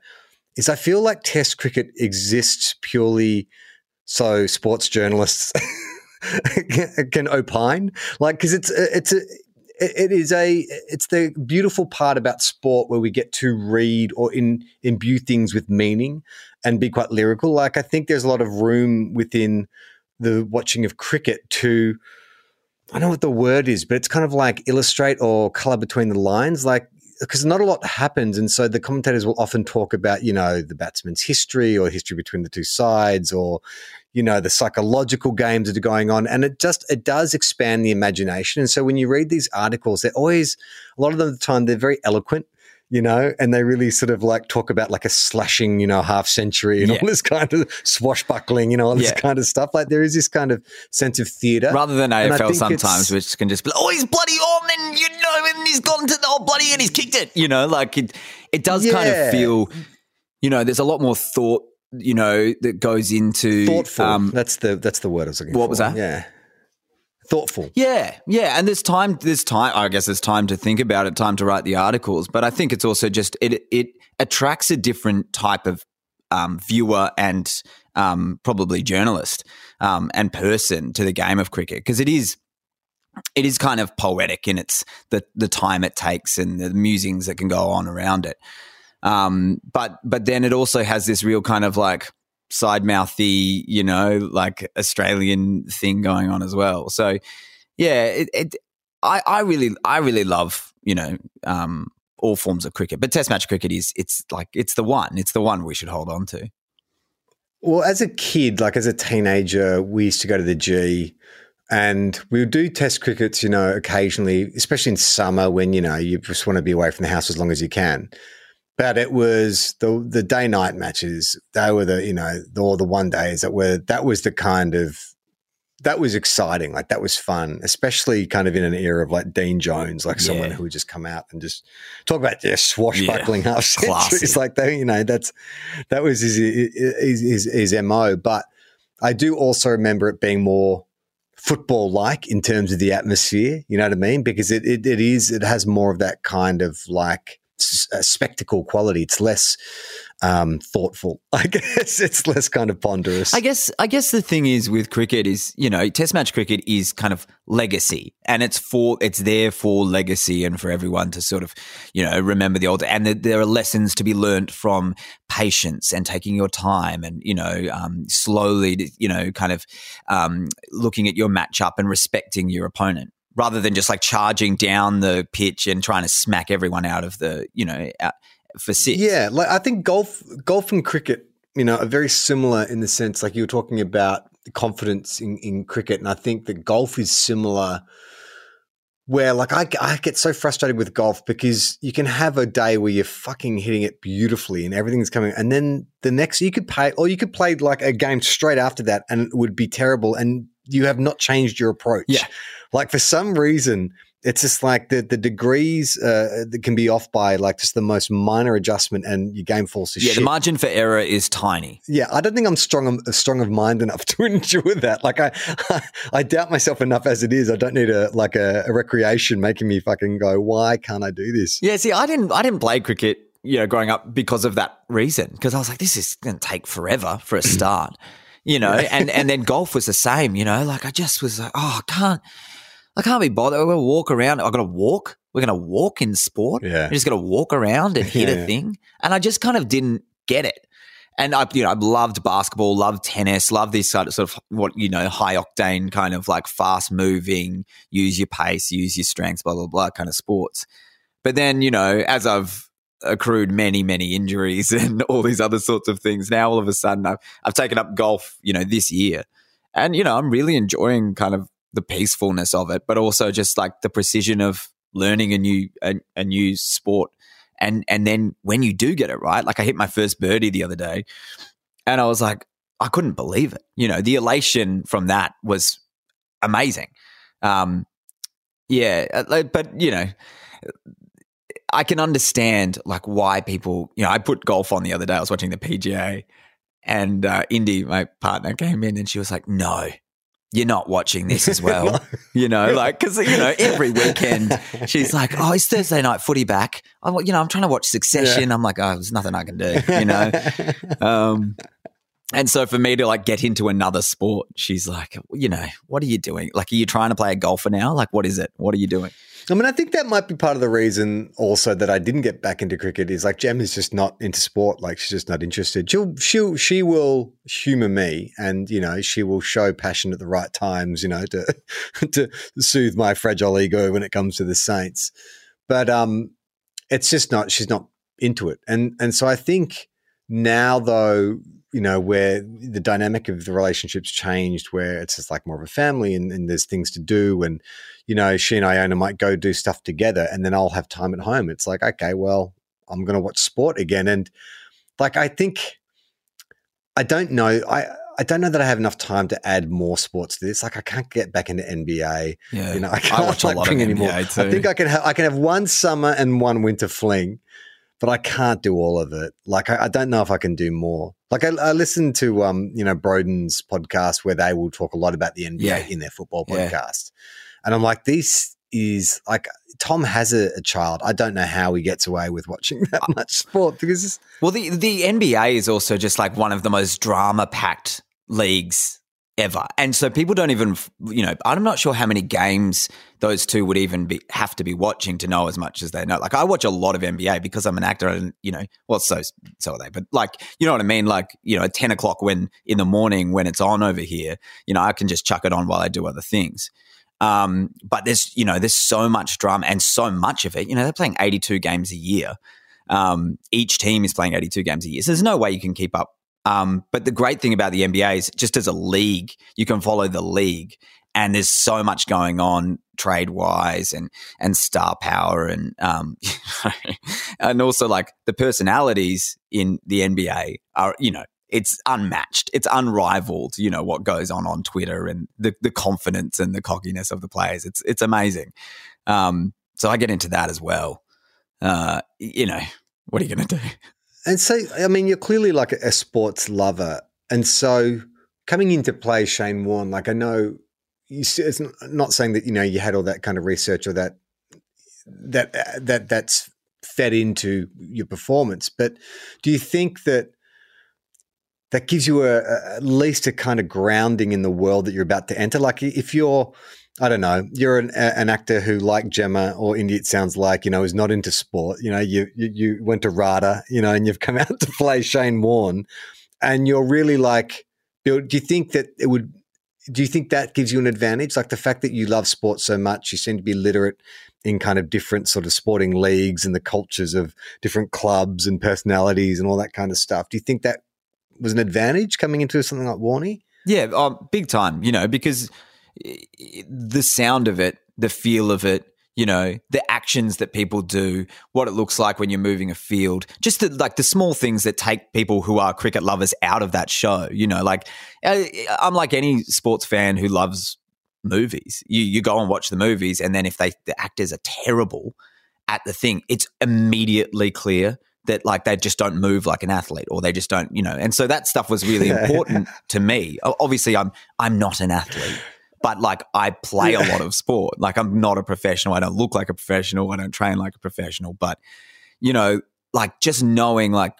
is I feel like Test cricket exists purely so sports journalists can, opine, like because it's it's a it is a it's the beautiful part about sport where we get to read or in imbue things with meaning and be quite lyrical. Like I think there's a lot of room within the watching of cricket to I don't know what the word is, but it's kind of like illustrate or color between the lines, like because not a lot happens, and so the commentators will often talk about you know the batsman's history or history between the two sides, or you know the psychological games that are going on, and it just it does expand the imagination. And so when you read these articles, they're always a lot of them. the time they're very eloquent you know, and they really sort of like talk about like a slashing, you know, half century and Yeah. all this kind of swashbuckling, you know, all this Yeah. kind of stuff. Like there is this kind of sense of theatre. Rather than AFL sometimes, which can just be, like, oh, he's bloody on, and you know, and he's gone to the oh, bloody, and he's kicked it. You know, like it, it does kind of feel, you know, there's a lot more thought, you know, that goes into thoughtful. um, that's the that's the word I was looking for. What was that? Yeah, thoughtful. Yeah, yeah, and there's time. There's time. I guess there's time to think about it, time to write the articles. But I think it's also just it it attracts a different type of um, viewer and um, probably journalist um, and person to the game of cricket because it is it is kind of poetic in its the the time it takes and the musings that can go on around it. Um, but but then it also has this real kind of like side mouthy, you know, like Australian thing going on as well. So yeah, it, it I, I really I really love, you know, um, all forms of cricket. But test match cricket is it's like it's the one. It's the one we should hold on to. Well, as a kid, like as a teenager, we used to go to the G and we would do test crickets, you know, occasionally, especially in summer when, you know, you just want to be away from the house as long as you can. But it was the the day night matches. They were the, you know, the, all the one days that were that was the kind of that was exciting. Like that was fun, especially kind of in an era of like Dean Jones, like yeah. someone who would just come out and just talk about their swashbuckling yeah. half centuries. Like that, you know, that's that was his his, his his mo. But I do also remember it being more football like in terms of the atmosphere. You know what I mean? Because it, it it is it has more of that kind of like spectacle quality. It's less um, thoughtful. I guess it's less kind of ponderous. I guess. I guess the thing is with cricket is you know Test match cricket is kind of legacy, and it's for it's there for legacy and for everyone to sort of you know remember the old. And there are lessons to be learnt from patience and taking your time, and you know um, slowly you know kind of um, looking at your matchup and respecting your opponent rather than just like charging down the pitch and trying to smack everyone out of the you know out, for six. Yeah, like I think golf, golf and cricket, you know, are very similar in the sense like you were talking about confidence in, in cricket, and I think that golf is similar. Where like I, I get so frustrated with golf because you can have a day where you're fucking hitting it beautifully and everything's coming, and then the next you could play or you could play like a game straight after that and it would be terrible, and you have not changed your approach. Yeah, like for some reason it's just like the the degrees uh, that can be off by like just the most minor adjustment, and your game falls to yeah, shit. the margin for error is tiny. Yeah, I don't think I'm strong strong of mind enough to endure that. Like I, I doubt myself enough as it is. I don't need a like a, a recreation making me fucking go. Why can't I do this? Yeah, see, I didn't I didn't play cricket you know, growing up because of that reason. Because I was like, this is going to take forever for a start, you know. and and then golf was the same, you know. Like I just was like, oh, I can't. I can't be bothered. We're going to walk around. I've got to walk. We're going to walk in sport. Yeah. You're just going to walk around and hit yeah, a thing. And I just kind of didn't get it. And I, you know, I loved basketball, loved tennis, loved these sort of, sort of what, you know, high octane kind of like fast moving, use your pace, use your strengths, blah, blah, blah kind of sports. But then, you know, as I've accrued many, many injuries and all these other sorts of things, now all of a sudden I've, I've taken up golf, you know, this year. And, you know, I'm really enjoying kind of the peacefulness of it, but also just like the precision of learning a new a, a new sport. And and then when you do get it right, like I hit my first birdie the other day, and I was like, I couldn't believe it. You know, the elation from that was amazing. Um, yeah, uh, but you know, I can understand like why people. You know, I put golf on the other day. I was watching the PGA, and uh, Indy, my partner, came in and she was like, "No, you're not watching this as well. no. You know, like, because, you know, every weekend she's like, oh, it's Thursday night footy back. I'm, you know, I'm trying to watch Succession. Yeah. I'm like, oh, there's nothing I can do, you know? um, and so for me to like get into another sport, she's like, you know, what are you doing? Like, are you trying to play a golfer now? Like, what is it? What are you doing? I mean, I think that might be part of the reason also that I didn't get back into cricket is like Jem is just not into sport. Like she's just not interested. She'll she'll she will humor me and you know, she will show passion at the right times, you know, to to soothe my fragile ego when it comes to the Saints. But um it's just not she's not into it. And and so I think now though you know, where the dynamic of the relationship's changed, where it's just like more of a family and, and, there's things to do. And, you know, she and Iona might go do stuff together and then I'll have time at home. It's like, okay, well, I'm going to watch sport again. And like, I think, I don't know. I, I don't know that I have enough time to add more sports to this. Like I can't get back into NBA. Yeah, you know, I can't I watch like, a lot of anymore. I think I can. Ha- I can have one summer and one winter fling, but I can't do all of it. Like I, I don't know if I can do more. Like I, I listened to um, you know, Broden's podcast where they will talk a lot about the NBA yeah. in their football podcast. Yeah. And I'm like, this is like Tom has a, a, child. I don't know how he gets away with watching that uh, much sport because well, the the NBA is also just like one of the most drama packed leagues ever. And so people don't even, you know, I'm not sure how many games those two would even be have to be watching to know as much as they know. Like I watch a lot of NBA because I'm an actor, and you know, well, so so are they. But like, you know what I mean? Like, you know, at ten o'clock when in the morning when it's on over here, you know, I can just chuck it on while I do other things. Um, but there's, you know, there's so much drama and so much of it. You know, they're playing 82 games a year. Um, each team is playing 82 games a year. So there's no way you can keep up um, but the great thing about the NBA is just as a league, you can follow the league and there's so much going on trade wise and and star power and um and also like the personalities in the NBA are you know it's unmatched it's unrivaled you know what goes on on Twitter and the the confidence and the cockiness of the players it's it's amazing um so I get into that as well uh you know what are you going to do and so, I mean, you're clearly like a, sports lover. And so, coming into play, Shane Warne, like I know you, it's not saying that, you know, you had all that kind of research or that, that, that, that's fed into your performance. But do you think that that gives you a, a, at least a kind of grounding in the world that you're about to enter? Like if you're, I don't know. You're an, an actor who, like Gemma or Indy, it sounds like you know, is not into sport. You know, you you, you went to RADA, you know, and you've come out to play Shane Warne, and you're really like, do you think that it would? Do you think that gives you an advantage? Like the fact that you love sport so much, you seem to be literate in kind of different sort of sporting leagues and the cultures of different clubs and personalities and all that kind of stuff. Do you think that was an advantage coming into something like Warnie? Yeah, um, big time. You know, because the sound of it, the feel of it, you know, the actions that people do, what it looks like when you're moving a field, just the, like the small things that take people who are cricket lovers out of that show. You know, like uh, I'm like any sports fan who loves movies. You you go and watch the movies, and then if they the actors are terrible at the thing, it's immediately clear that like they just don't move like an athlete or they just don't you know and so that stuff was really important to me obviously i'm i'm not an athlete but like I play a lot of sport. Like I'm not a professional. I don't look like a professional. I don't train like a professional. But, you know, like just knowing like,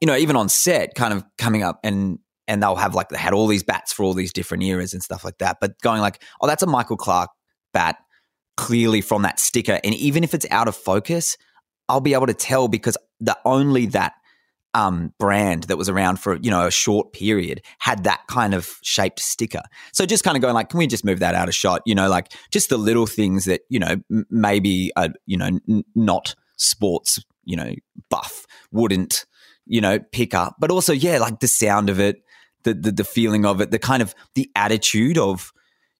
you know, even on set, kind of coming up and and they'll have like they had all these bats for all these different eras and stuff like that. But going like, oh, that's a Michael Clarke bat, clearly from that sticker. And even if it's out of focus, I'll be able to tell because the only that um, brand that was around for you know a short period had that kind of shaped sticker. So just kind of going like, can we just move that out of shot? You know, like just the little things that you know m- maybe a, you know n- not sports you know buff wouldn't you know pick up, but also yeah, like the sound of it, the the, the feeling of it, the kind of the attitude of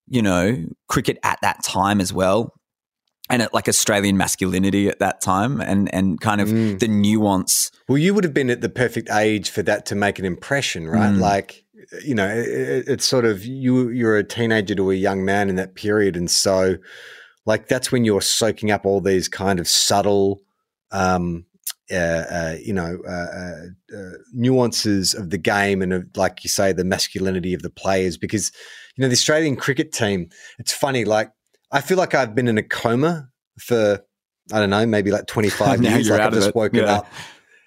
you know cricket at that time as well and at like Australian masculinity at that time and and kind of mm. the nuance. Well, you would have been at the perfect age for that to make an impression, right? Mm. Like you know, it, it's sort of you you're a teenager to a young man in that period and so like that's when you're soaking up all these kind of subtle um, uh, uh, you know, uh, uh, uh, nuances of the game and of, like you say, the masculinity of the players. Because you know, the Australian cricket team, it's funny. Like I feel like I've been in a coma for I don't know, maybe like 25 years. like I've just woken yeah. up.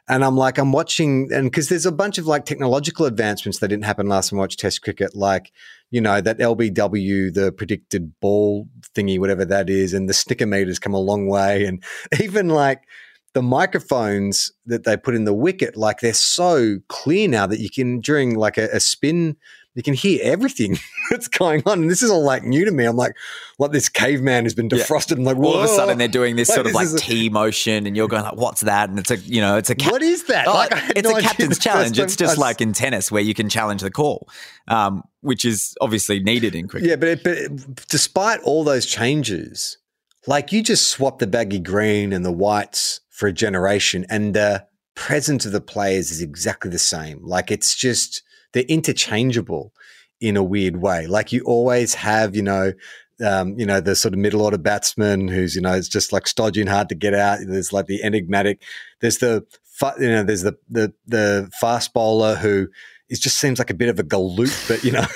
And I'm like, I'm watching, and because there's a bunch of like technological advancements that didn't happen last time I watched Test cricket, like, you know, that LBW, the predicted ball thingy, whatever that is, and the Snickometer's come a long way. And even like the microphones that they put in the wicket, like they're so clear now that you can, during like a, a spin you can hear everything that's going on. And this is all like new to me. I'm like, like this caveman has been defrosted. Yeah. I'm like, Whoa. all of a sudden they're doing this like, sort of like T motion, and you're going like, what's that? And it's a, you know, it's a what is that? Oh, like, it's no a captain's challenge. It's just like in tennis where you can challenge the call, um, which is obviously needed in cricket. Yeah, but, it, but it, despite all those changes, like you just swap the baggy green and the whites for a generation, and the presence of the players is exactly the same. Like it's just they're interchangeable in a weird way. Like you always have, you know, um, you know, the sort of middle order batsman who's, you know, it's just like stodgy and hard to get out. There's like the enigmatic. There's the, you know, there's the the the fast bowler who it just seems like a bit of a galoot, but you know,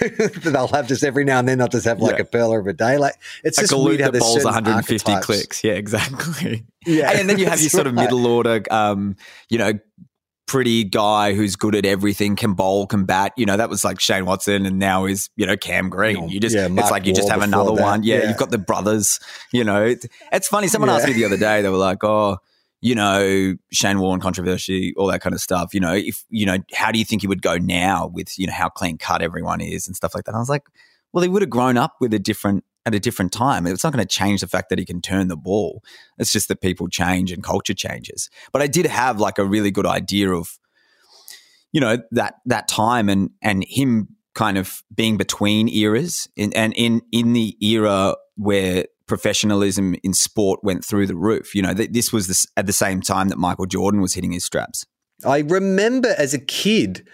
they'll have just every now and then they'll just have like yeah. a pearler of a day. Like it's a just galoot weird that bowls 150 clicks. Yeah, exactly. Yeah, and then you have your sort of middle order, um, you know, pretty guy who's good at everything, can bowl, can bat. You know, that was like Shane Watson, and now is you know Cam Green. You just Yeah, it's like you just have another that. one. Yeah, Yeah. you've got the brothers. You know, it's funny. Someone Yeah. asked me the other day. They were like, "Oh, you know, Shane Warne controversy, all that kind of stuff. You know, if you know, how do you think he would go now with you know how clean cut everyone is and stuff like that?" I was like, "Well, he would have grown up with a different." At a different time. It's not going to change the fact that he can turn the ball. It's just that people change and culture changes. But I did have like a really good idea of you know that that time and and him kind of being between eras in, and in in the era where professionalism in sport went through the roof you know th- this was this, at the same time that Michael Jordan was hitting his straps I remember as a kid,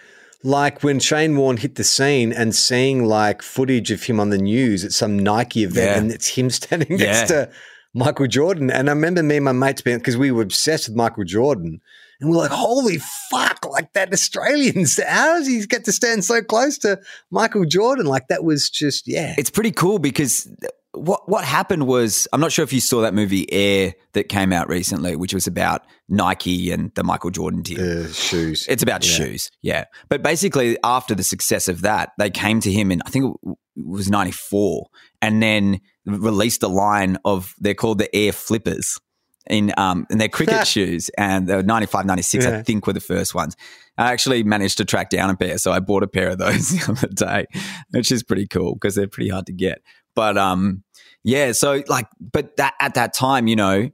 like when Shane Warne hit the scene and seeing like footage of him on the news at some Nike event, Yeah. and it's him standing Yeah. next to Michael Jordan. And I remember me and my mates being because we were obsessed with Michael Jordan. And we're like, holy fuck, like that Australians, how does he get to stand so close to Michael Jordan? Like that was just, yeah. it's pretty cool because what what happened was I'm not sure if you saw that movie Air that came out recently which was about Nike and the Michael Jordan deal The shoes. It's about Yeah. shoes, yeah. But basically, after the success of that, they came to him in I think it was '94, and then released a line of they're called the Air Flippers in um in their cricket shoes, and they were 95, 96, I think were the first ones. I actually managed to track down a pair, so I bought a pair of those the other day, which is pretty cool because they're pretty hard to get. But um, yeah, so like, but that at that time, you know,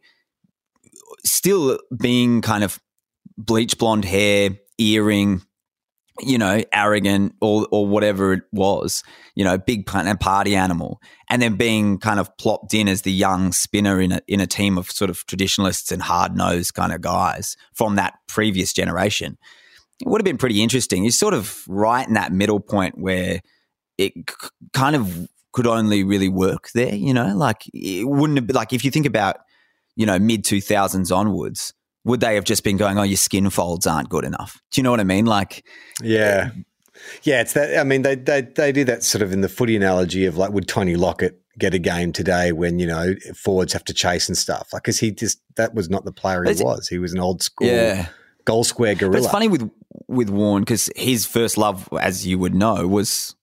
still being kind of bleach blonde hair, earring, you know, arrogant or or whatever it was, you know, big party animal, and then being kind of plopped in as the young spinner in a in a team of sort of traditionalists and hard nosed kind of guys from that previous generation. It would have been pretty interesting. You're sort of right in that middle point where it kind of could only really work there, you know, like it wouldn't have been like if you think about, you know, mid 2000s onwards, would they have just been going, oh, your skin folds aren't good enough? Do you know what I mean? Like, Yeah. Eh, yeah, it's that. I mean, they, they they do that sort of in the footy analogy of like, would Tony Lockett get a game today when you know forwards have to chase and stuff? Like, because he just that was not the player he was. He was an old school yeah. goal square But gorilla. it's funny with with Warren because his first love, as you would know, was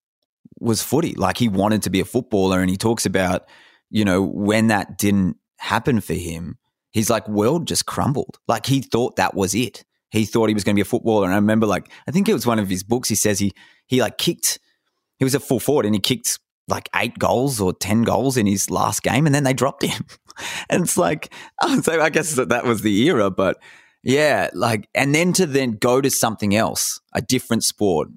was footy. Like he wanted to be a footballer, and he talks about you know when that didn't happen for him, his like world just crumbled. Like he thought that was it. He thought he was going to be a footballer, and I remember like I think it was one of his books. He says he he like kicked. He was a full forward, and he kicked like eight goals or ten goals in his last game, and then they dropped him. and it's like, oh, so I guess that that was the era, but yeah, like, and then to then go to something else, a different sport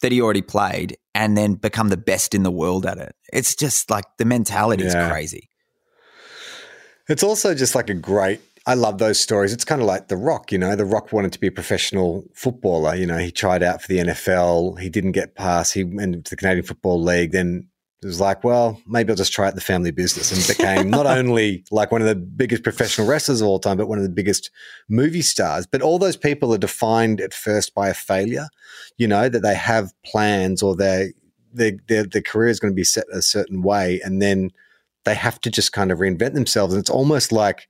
that he already played, and then become the best in the world at it. It's just like the mentality is Yeah. crazy. It's also just like a great. I love those stories. It's kind of like The Rock, you know. The Rock wanted to be a professional footballer. You know, he tried out for the NFL. He didn't get past. He went to the Canadian Football League. Then it was like, well, maybe I'll just try out the family business and became not only like one of the biggest professional wrestlers of all time, but one of the biggest movie stars. But all those people are defined at first by a failure, you know, that they have plans or they their, their, their career is going to be set a certain way. And then they have to just kind of reinvent themselves. And it's almost like,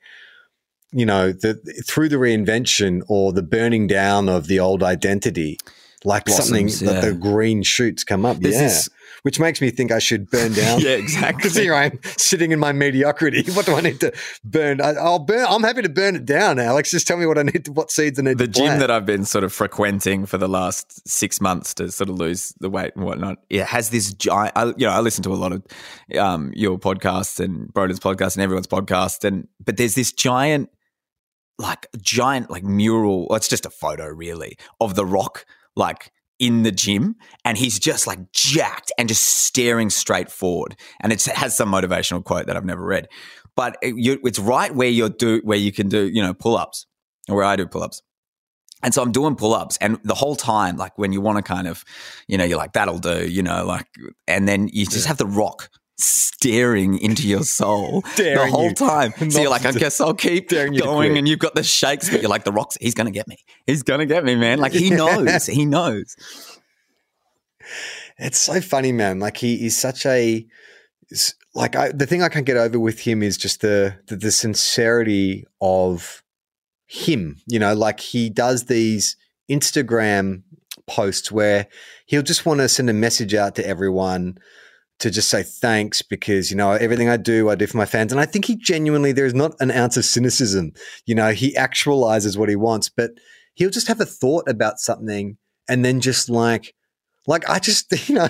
you know, the through the reinvention or the burning down of the old identity, like something Blossoms, that the green shoots come up. There's yeah. this- Which makes me think I should burn down. Yeah, exactly. Because here I am sitting in my mediocrity. What do I need to burn? I, I'll burn. I'm happy to burn it down, Alex. Just tell me what I need. To, what seeds I need the gym that I've been sort of frequenting for the last six months to sort of lose the weight and whatnot, it has this giant. I, you know, I listen to a lot of um, your podcasts and Broden's podcast and everyone's podcast, and but there's this giant, like giant, like mural. Well, it's just a photo, really, of the Rock, like in the gym, and he's just like jacked and just staring straight forward, and it has some motivational quote that I've never read, but it, you, it's right where you do where you can do you know pull ups or where I do pull ups. And so I'm doing pull ups, and the whole time, like when you want to kind of, you know, you're like, that'll do, you know, like, and then you just have the rock staring into your soul the whole you time. So you're like, I guess I'll keep going, and you've got the shakes, but you're like, the rocks, he's going to get me. He's going to get me, man. Like, he knows. He knows. It's so funny, man. Like he is such a. like I, the thing I can't get over with him is just the, the the sincerity of him. You know, like he does these Instagram posts where he'll just want to send a message out to everyone to just say thanks because you know everything I do I do for my fans. And I think he genuinely there is not an ounce of cynicism. You know he actualizes what he wants but he'll just have a thought about something and then just like like I just you know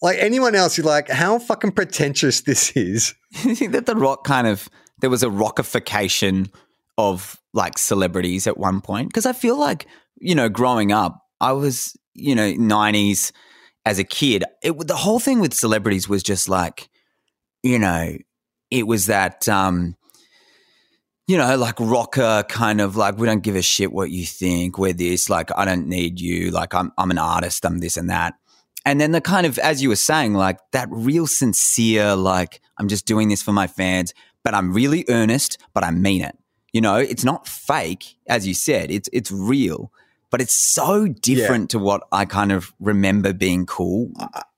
like anyone else you're like how fucking pretentious this is. You think that the rock kind of there was a rockification of like celebrities at one point. Because I feel like you know growing up I was you know 90s as a kid, it the whole thing with celebrities was just like, you know, it was that um, you know, like rocker kind of like we don't give a shit what you think. We're this, like I don't need you. Like I'm I'm an artist. I'm this and that. And then the kind of as you were saying, like that real sincere, like I'm just doing this for my fans, but I'm really earnest, but I mean it. You know, it's not fake, as you said. It's it's real but it's so different yeah. to what I kind of remember being cool.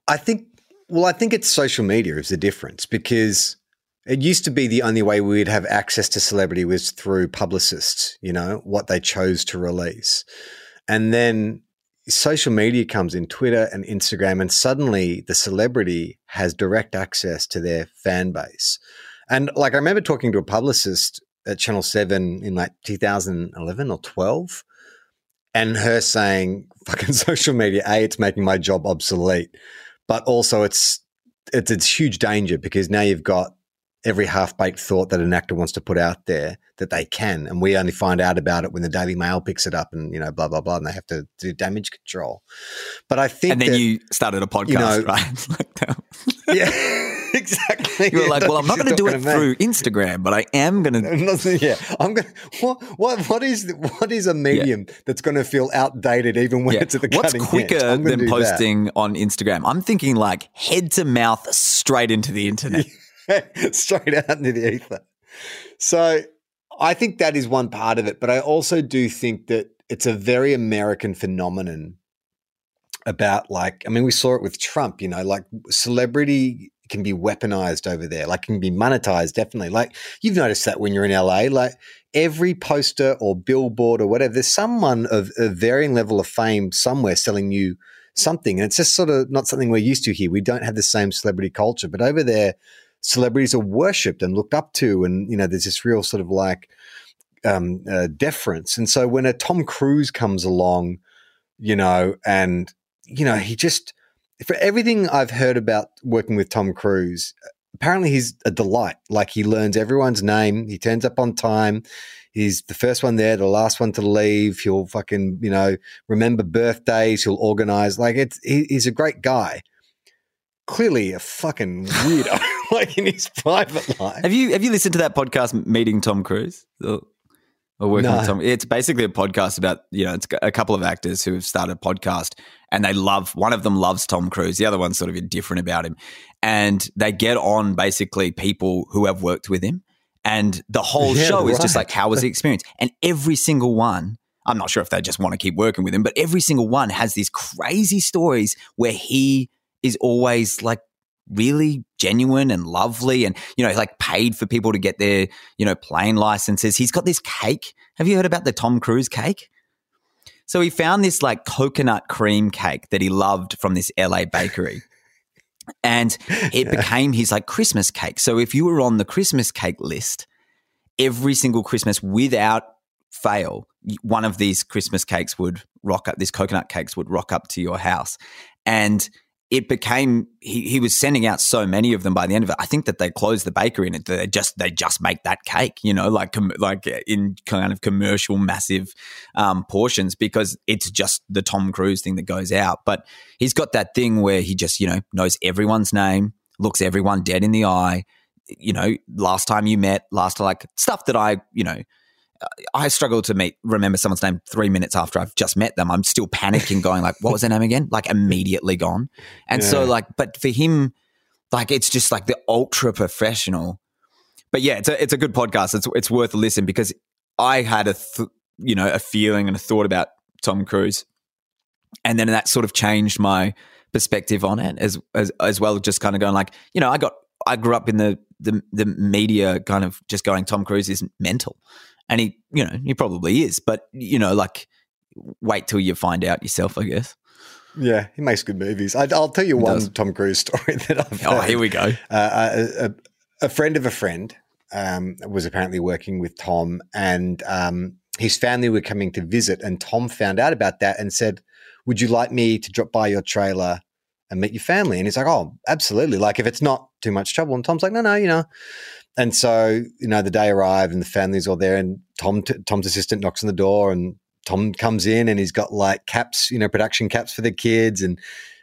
I think, well, I think it's social media is the difference because it used to be the only way we'd have access to celebrity was through publicists, you know, what they chose to release. And then social media comes in Twitter and Instagram, and suddenly the celebrity has direct access to their fan base. And like I remember talking to a publicist at Channel 7 in like 2011 or 12 and her saying fucking social media a it's making my job obsolete but also it's it's it's huge danger because now you've got every half-baked thought that an actor wants to put out there that they can and we only find out about it when the daily mail picks it up and you know blah blah blah and they have to do damage control. But i think and then that, you started a podcast you know, right? Yeah exactly. You were like, well, I'm not going to do it through Instagram, but I am going to. yeah, I'm going. What what what is what is a medium yeah. that's going to feel outdated even when yeah. it's at the What's quicker than posting that. on Instagram? I'm thinking like head to mouth, straight into the internet, straight out into the ether. So I think that is one part of it, but I also do think that it's a very American phenomenon about like I mean we saw it with Trump, you know, like celebrity can be weaponized over there, like can be monetized definitely. Like you've noticed that when you're in LA, like every poster or billboard or whatever, there's someone of a varying level of fame somewhere selling you something. And it's just sort of not something we're used to here. We don't have the same celebrity culture, but over there, celebrities are worshipped and looked up to, and you know, there's this real sort of like um, uh, deference. And so when a Tom Cruise comes along, you know, and you know, he just for everything I've heard about working with Tom Cruise, apparently he's a delight. Like he learns everyone's name, he turns up on time. He's the first one there, the last one to leave. He'll fucking, you know, remember birthdays. He'll organize. Like it's, he, he's a great guy. Clearly a fucking weirdo, like in his private life. Have you have you listened to that podcast, Meeting Tom Cruise? or working no. with Tom. It's basically a podcast about you know it's a couple of actors who have started a podcast and they love one of them loves Tom Cruise, the other one's sort of indifferent about him, and they get on basically people who have worked with him, and the whole yeah, show is just like how was the experience, and every single one. I'm not sure if they just want to keep working with him, but every single one has these crazy stories where he is always like really genuine and lovely and you know like paid for people to get their you know plane licenses. He's got this cake. Have you heard about the tom cruise cake so he found this like coconut cream cake that he loved from this la bakery. And it became his like christmas cake. So if you were on the christmas cake list every single christmas without fail one of these christmas cakes would rock up this coconut cakes would rock up to your house. And it became he, he was sending out so many of them by the end of it. I think that they closed the bakery and it, they just they just make that cake, you know, like like in kind of commercial massive um, portions because it's just the Tom Cruise thing that goes out. But he's got that thing where he just you know knows everyone's name, looks everyone dead in the eye. You know, last time you met, last like stuff that I you know I struggle to meet remember someone's name three minutes after I've just met them. I'm still panicking, going like, "What was their name again?" Like immediately gone. And yeah. so, like, but for him, like, it's just like the ultra professional. But yeah, it's a it's a good podcast. It's it's worth a listen because I had a th- you know a feeling and a thought about Tom Cruise, and then that sort of changed my perspective on it as as as well. Just kind of going like, you know, I got I grew up in the the the media kind of just going Tom Cruise is mental and he, you know, he probably is, but you know, like wait till you find out yourself, I guess. Yeah, he makes good movies. I, will tell you He one does. Tom Cruise story that I've. Heard. Oh, here we go. uh, a, a, a friend of a friend um, was apparently working with Tom, and um, his family were coming to visit. And Tom found out about that and said, "Would you like me to drop by your trailer and meet your family?" And he's like, "Oh, absolutely! Like if it's not too much trouble." And Tom's like, "No, no, you know." And so you know, the day arrived, and the family's all there, and Tom, Tom's assistant knocks on the door, and Tom comes in, and he's got like caps, you know, production caps for the kids, and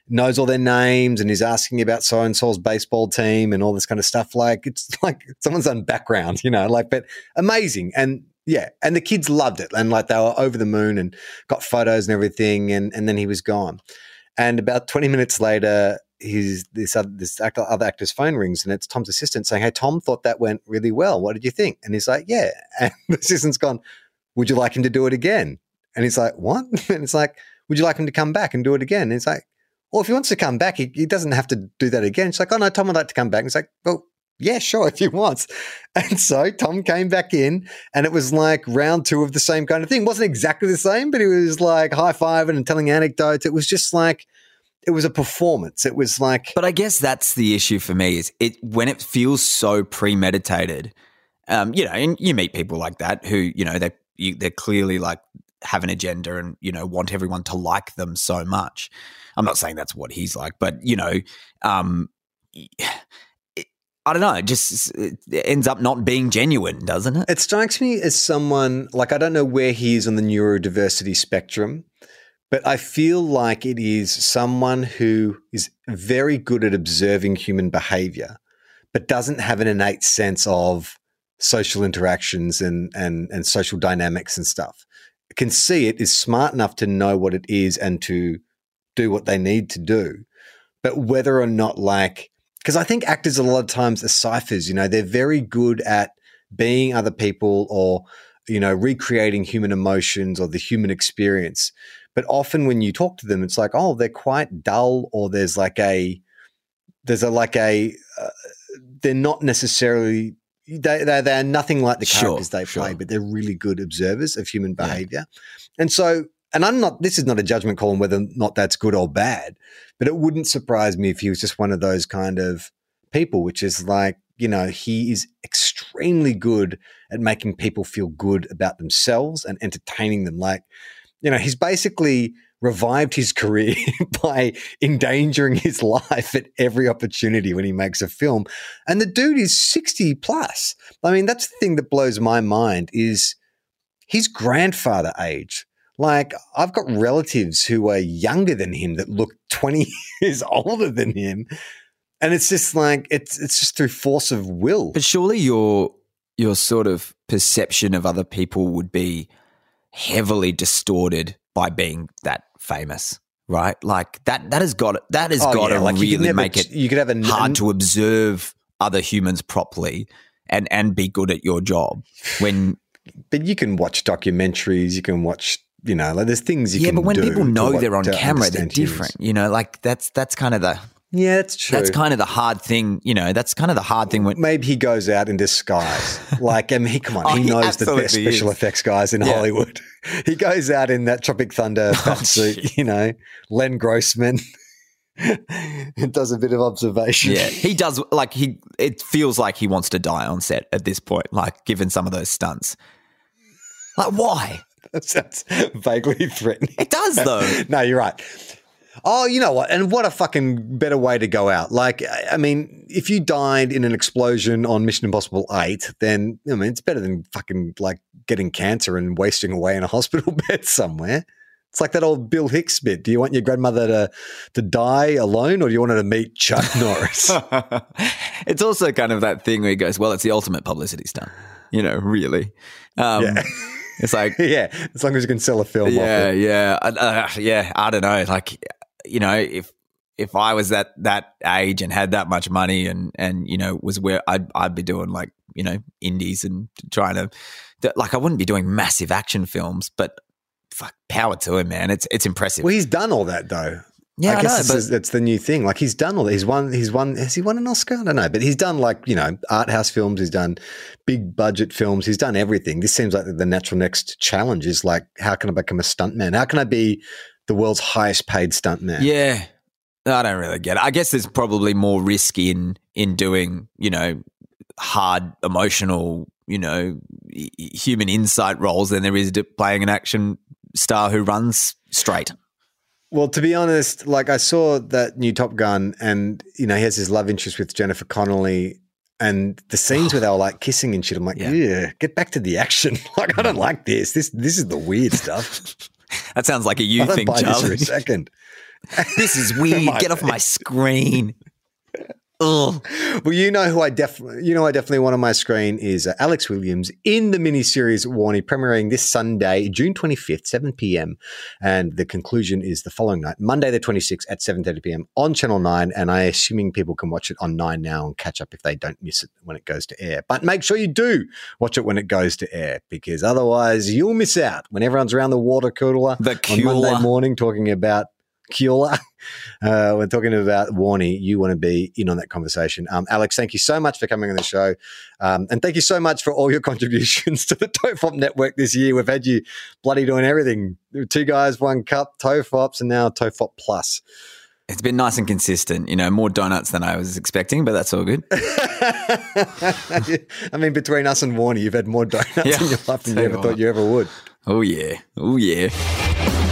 knows all their names and he's asking about so and so's baseball team and all this kind of stuff. Like it's like someone's done background, you know, like but amazing. And yeah, and the kids loved it. And like they were over the moon and got photos and everything. And and then he was gone. And about 20 minutes later, his this other this actor, other actor's phone rings and it's Tom's assistant saying, Hey Tom, thought that went really well. What did you think? And he's like, Yeah. And the assistant's gone, Would you like him to do it again? And he's like, What? And it's like, Would you like him to come back and do it again? And it's like, well, if he wants to come back, he, he doesn't have to do that again. It's like, oh no, Tom would like to come back. And like, well, yeah, sure, if he wants. And so Tom came back in, and it was like round two of the same kind of thing. It wasn't exactly the same, but he was like high fiving and telling anecdotes. It was just like it was a performance. It was like, But I guess that's the issue for me is it when it feels so premeditated. Um, you know, and you meet people like that who you know they you, they're clearly like have an agenda and you know want everyone to like them so much. I'm not saying that's what he's like, but you know, um, it, I don't know. It just it ends up not being genuine, doesn't it? It strikes me as someone like I don't know where he is on the neurodiversity spectrum, but I feel like it is someone who is very good at observing human behavior, but doesn't have an innate sense of social interactions and and and social dynamics and stuff. Can see it is smart enough to know what it is and to do what they need to do, but whether or not like because I think actors a lot of times are ciphers. You know, they're very good at being other people or you know recreating human emotions or the human experience. But often when you talk to them, it's like, oh, they're quite dull, or there's like a there's a like a uh, they're not necessarily they they they're nothing like the Sure, characters they play, sure. but they're really good observers of human behavior. And so, and I'm not. This is not a judgment call on whether or not that's good or bad, but it wouldn't surprise me if he was just one of those kind of people, which is like you know he is extremely good at making people feel good about themselves and entertaining them. Like you know, he's basically revived his career by endangering his life at every opportunity when he makes a film. And the dude is 60 plus. I mean, that's the thing that blows my mind is his grandfather age. Like I've got relatives who are younger than him that look 20 years older than him. And it's just like it's it's just through force of will. But surely your your sort of perception of other people would be heavily distorted by being that famous, right? Like that that has got it that has Oh, got yeah, to like really never- make it you could have a hard to observe other humans properly and and be good at your job when but you can watch documentaries, you can watch, you know, like there's things you yeah can Yeah, but when people know they're on camera they're humans. different you know like that's that's kind of the Yeah, that's true. that's kind of the hard thing you know that's kind of the hard thing when Maybe he goes out in disguise. like, I mean, come on, Oh, he he knows the best absolutely special is. effects guys in Yeah. Hollywood. He goes out in that Tropic Thunder Oh, suit, you know, Les Grossman. and does a bit of observation. yeah he does like he it feels like he wants to die on set at this point like given some of those stunts like why that sounds vaguely threatening. it does though no, you're right. Oh, you know what? And what a fucking better way to go out. Like, I mean, if you died in an explosion on Mission Impossible 8, then, I mean, it's better than fucking like getting cancer and wasting away in a hospital bed somewhere. It's like that old Bill Hicks bit. Do you want your grandmother to, to die alone or do you want her to meet Chuck Norris? it's also kind of that thing where he goes, "Well, it's the ultimate publicity stunt," you know. Really, um, Yeah. it's like, yeah, as long as you can sell a film yeah, yeah, uh, yeah. I don't know. Like, you know, if if I was that that age and had that much money and and you know was where I'd I'd be doing like you know indies and trying to like I wouldn't be doing massive action films, but fuck, power to him, man. It's it's impressive. Well, he's done all that though. Yeah, I I guess know, but- that's the new thing. Like he's done all. He's won. He's won. Has he won an Oscar? I don't know, but he's done like you know art house films. He's done big budget films. He's done everything. This seems like the natural next challenge is like, how can I become a stuntman? How can I be the world's highest paid stuntman? Yeah. I don't really get it. I guess there's probably more risk in in doing, you know, hard emotional, you know, human insight roles than there is to playing an action star who runs straight. Well, to be honest, like I saw that new Top Gun, and you know he has his love interest with Jennifer Connelly, and the scenes where they were like kissing and shit. I'm like, Yeah. yeah, get back to the action. like I don't like this. This this is the weird stuff. That sounds like a you thing, Charlie. a second. This is weird. Get off my screen. Ugh. Well, you know who I definitely, you know, I definitely want on my screen is uh, Alex Williams in the miniseries Warnie, premiering this Sunday, June 25th, 7 p.m. And the conclusion is the following night, Monday the 26th at 7:30 p.m. on Channel 9. And I assuming people can watch it on 9 now and catch up if they don't miss it when it goes to air. But make sure you do watch it when it goes to air because otherwise you'll miss out when everyone's around the water cooler The on Monday morning talking about Kiola. Uh, we're talking about Warnie. You want to be in on that conversation. Um, Alex, thank you so much for coming on the show. Um, and thank you so much for all your contributions to the TOFOP network this year. We've had you bloody doing everything. Two guys, one cup, TOFOPs, and now TOFOP Plus. It's been nice and consistent. You know, more donuts than I was expecting, but that's all good. I mean, between us and Warnie, you've had more donuts Yeah, in your life than you ever you thought you ever would. Oh yeah. Oh yeah.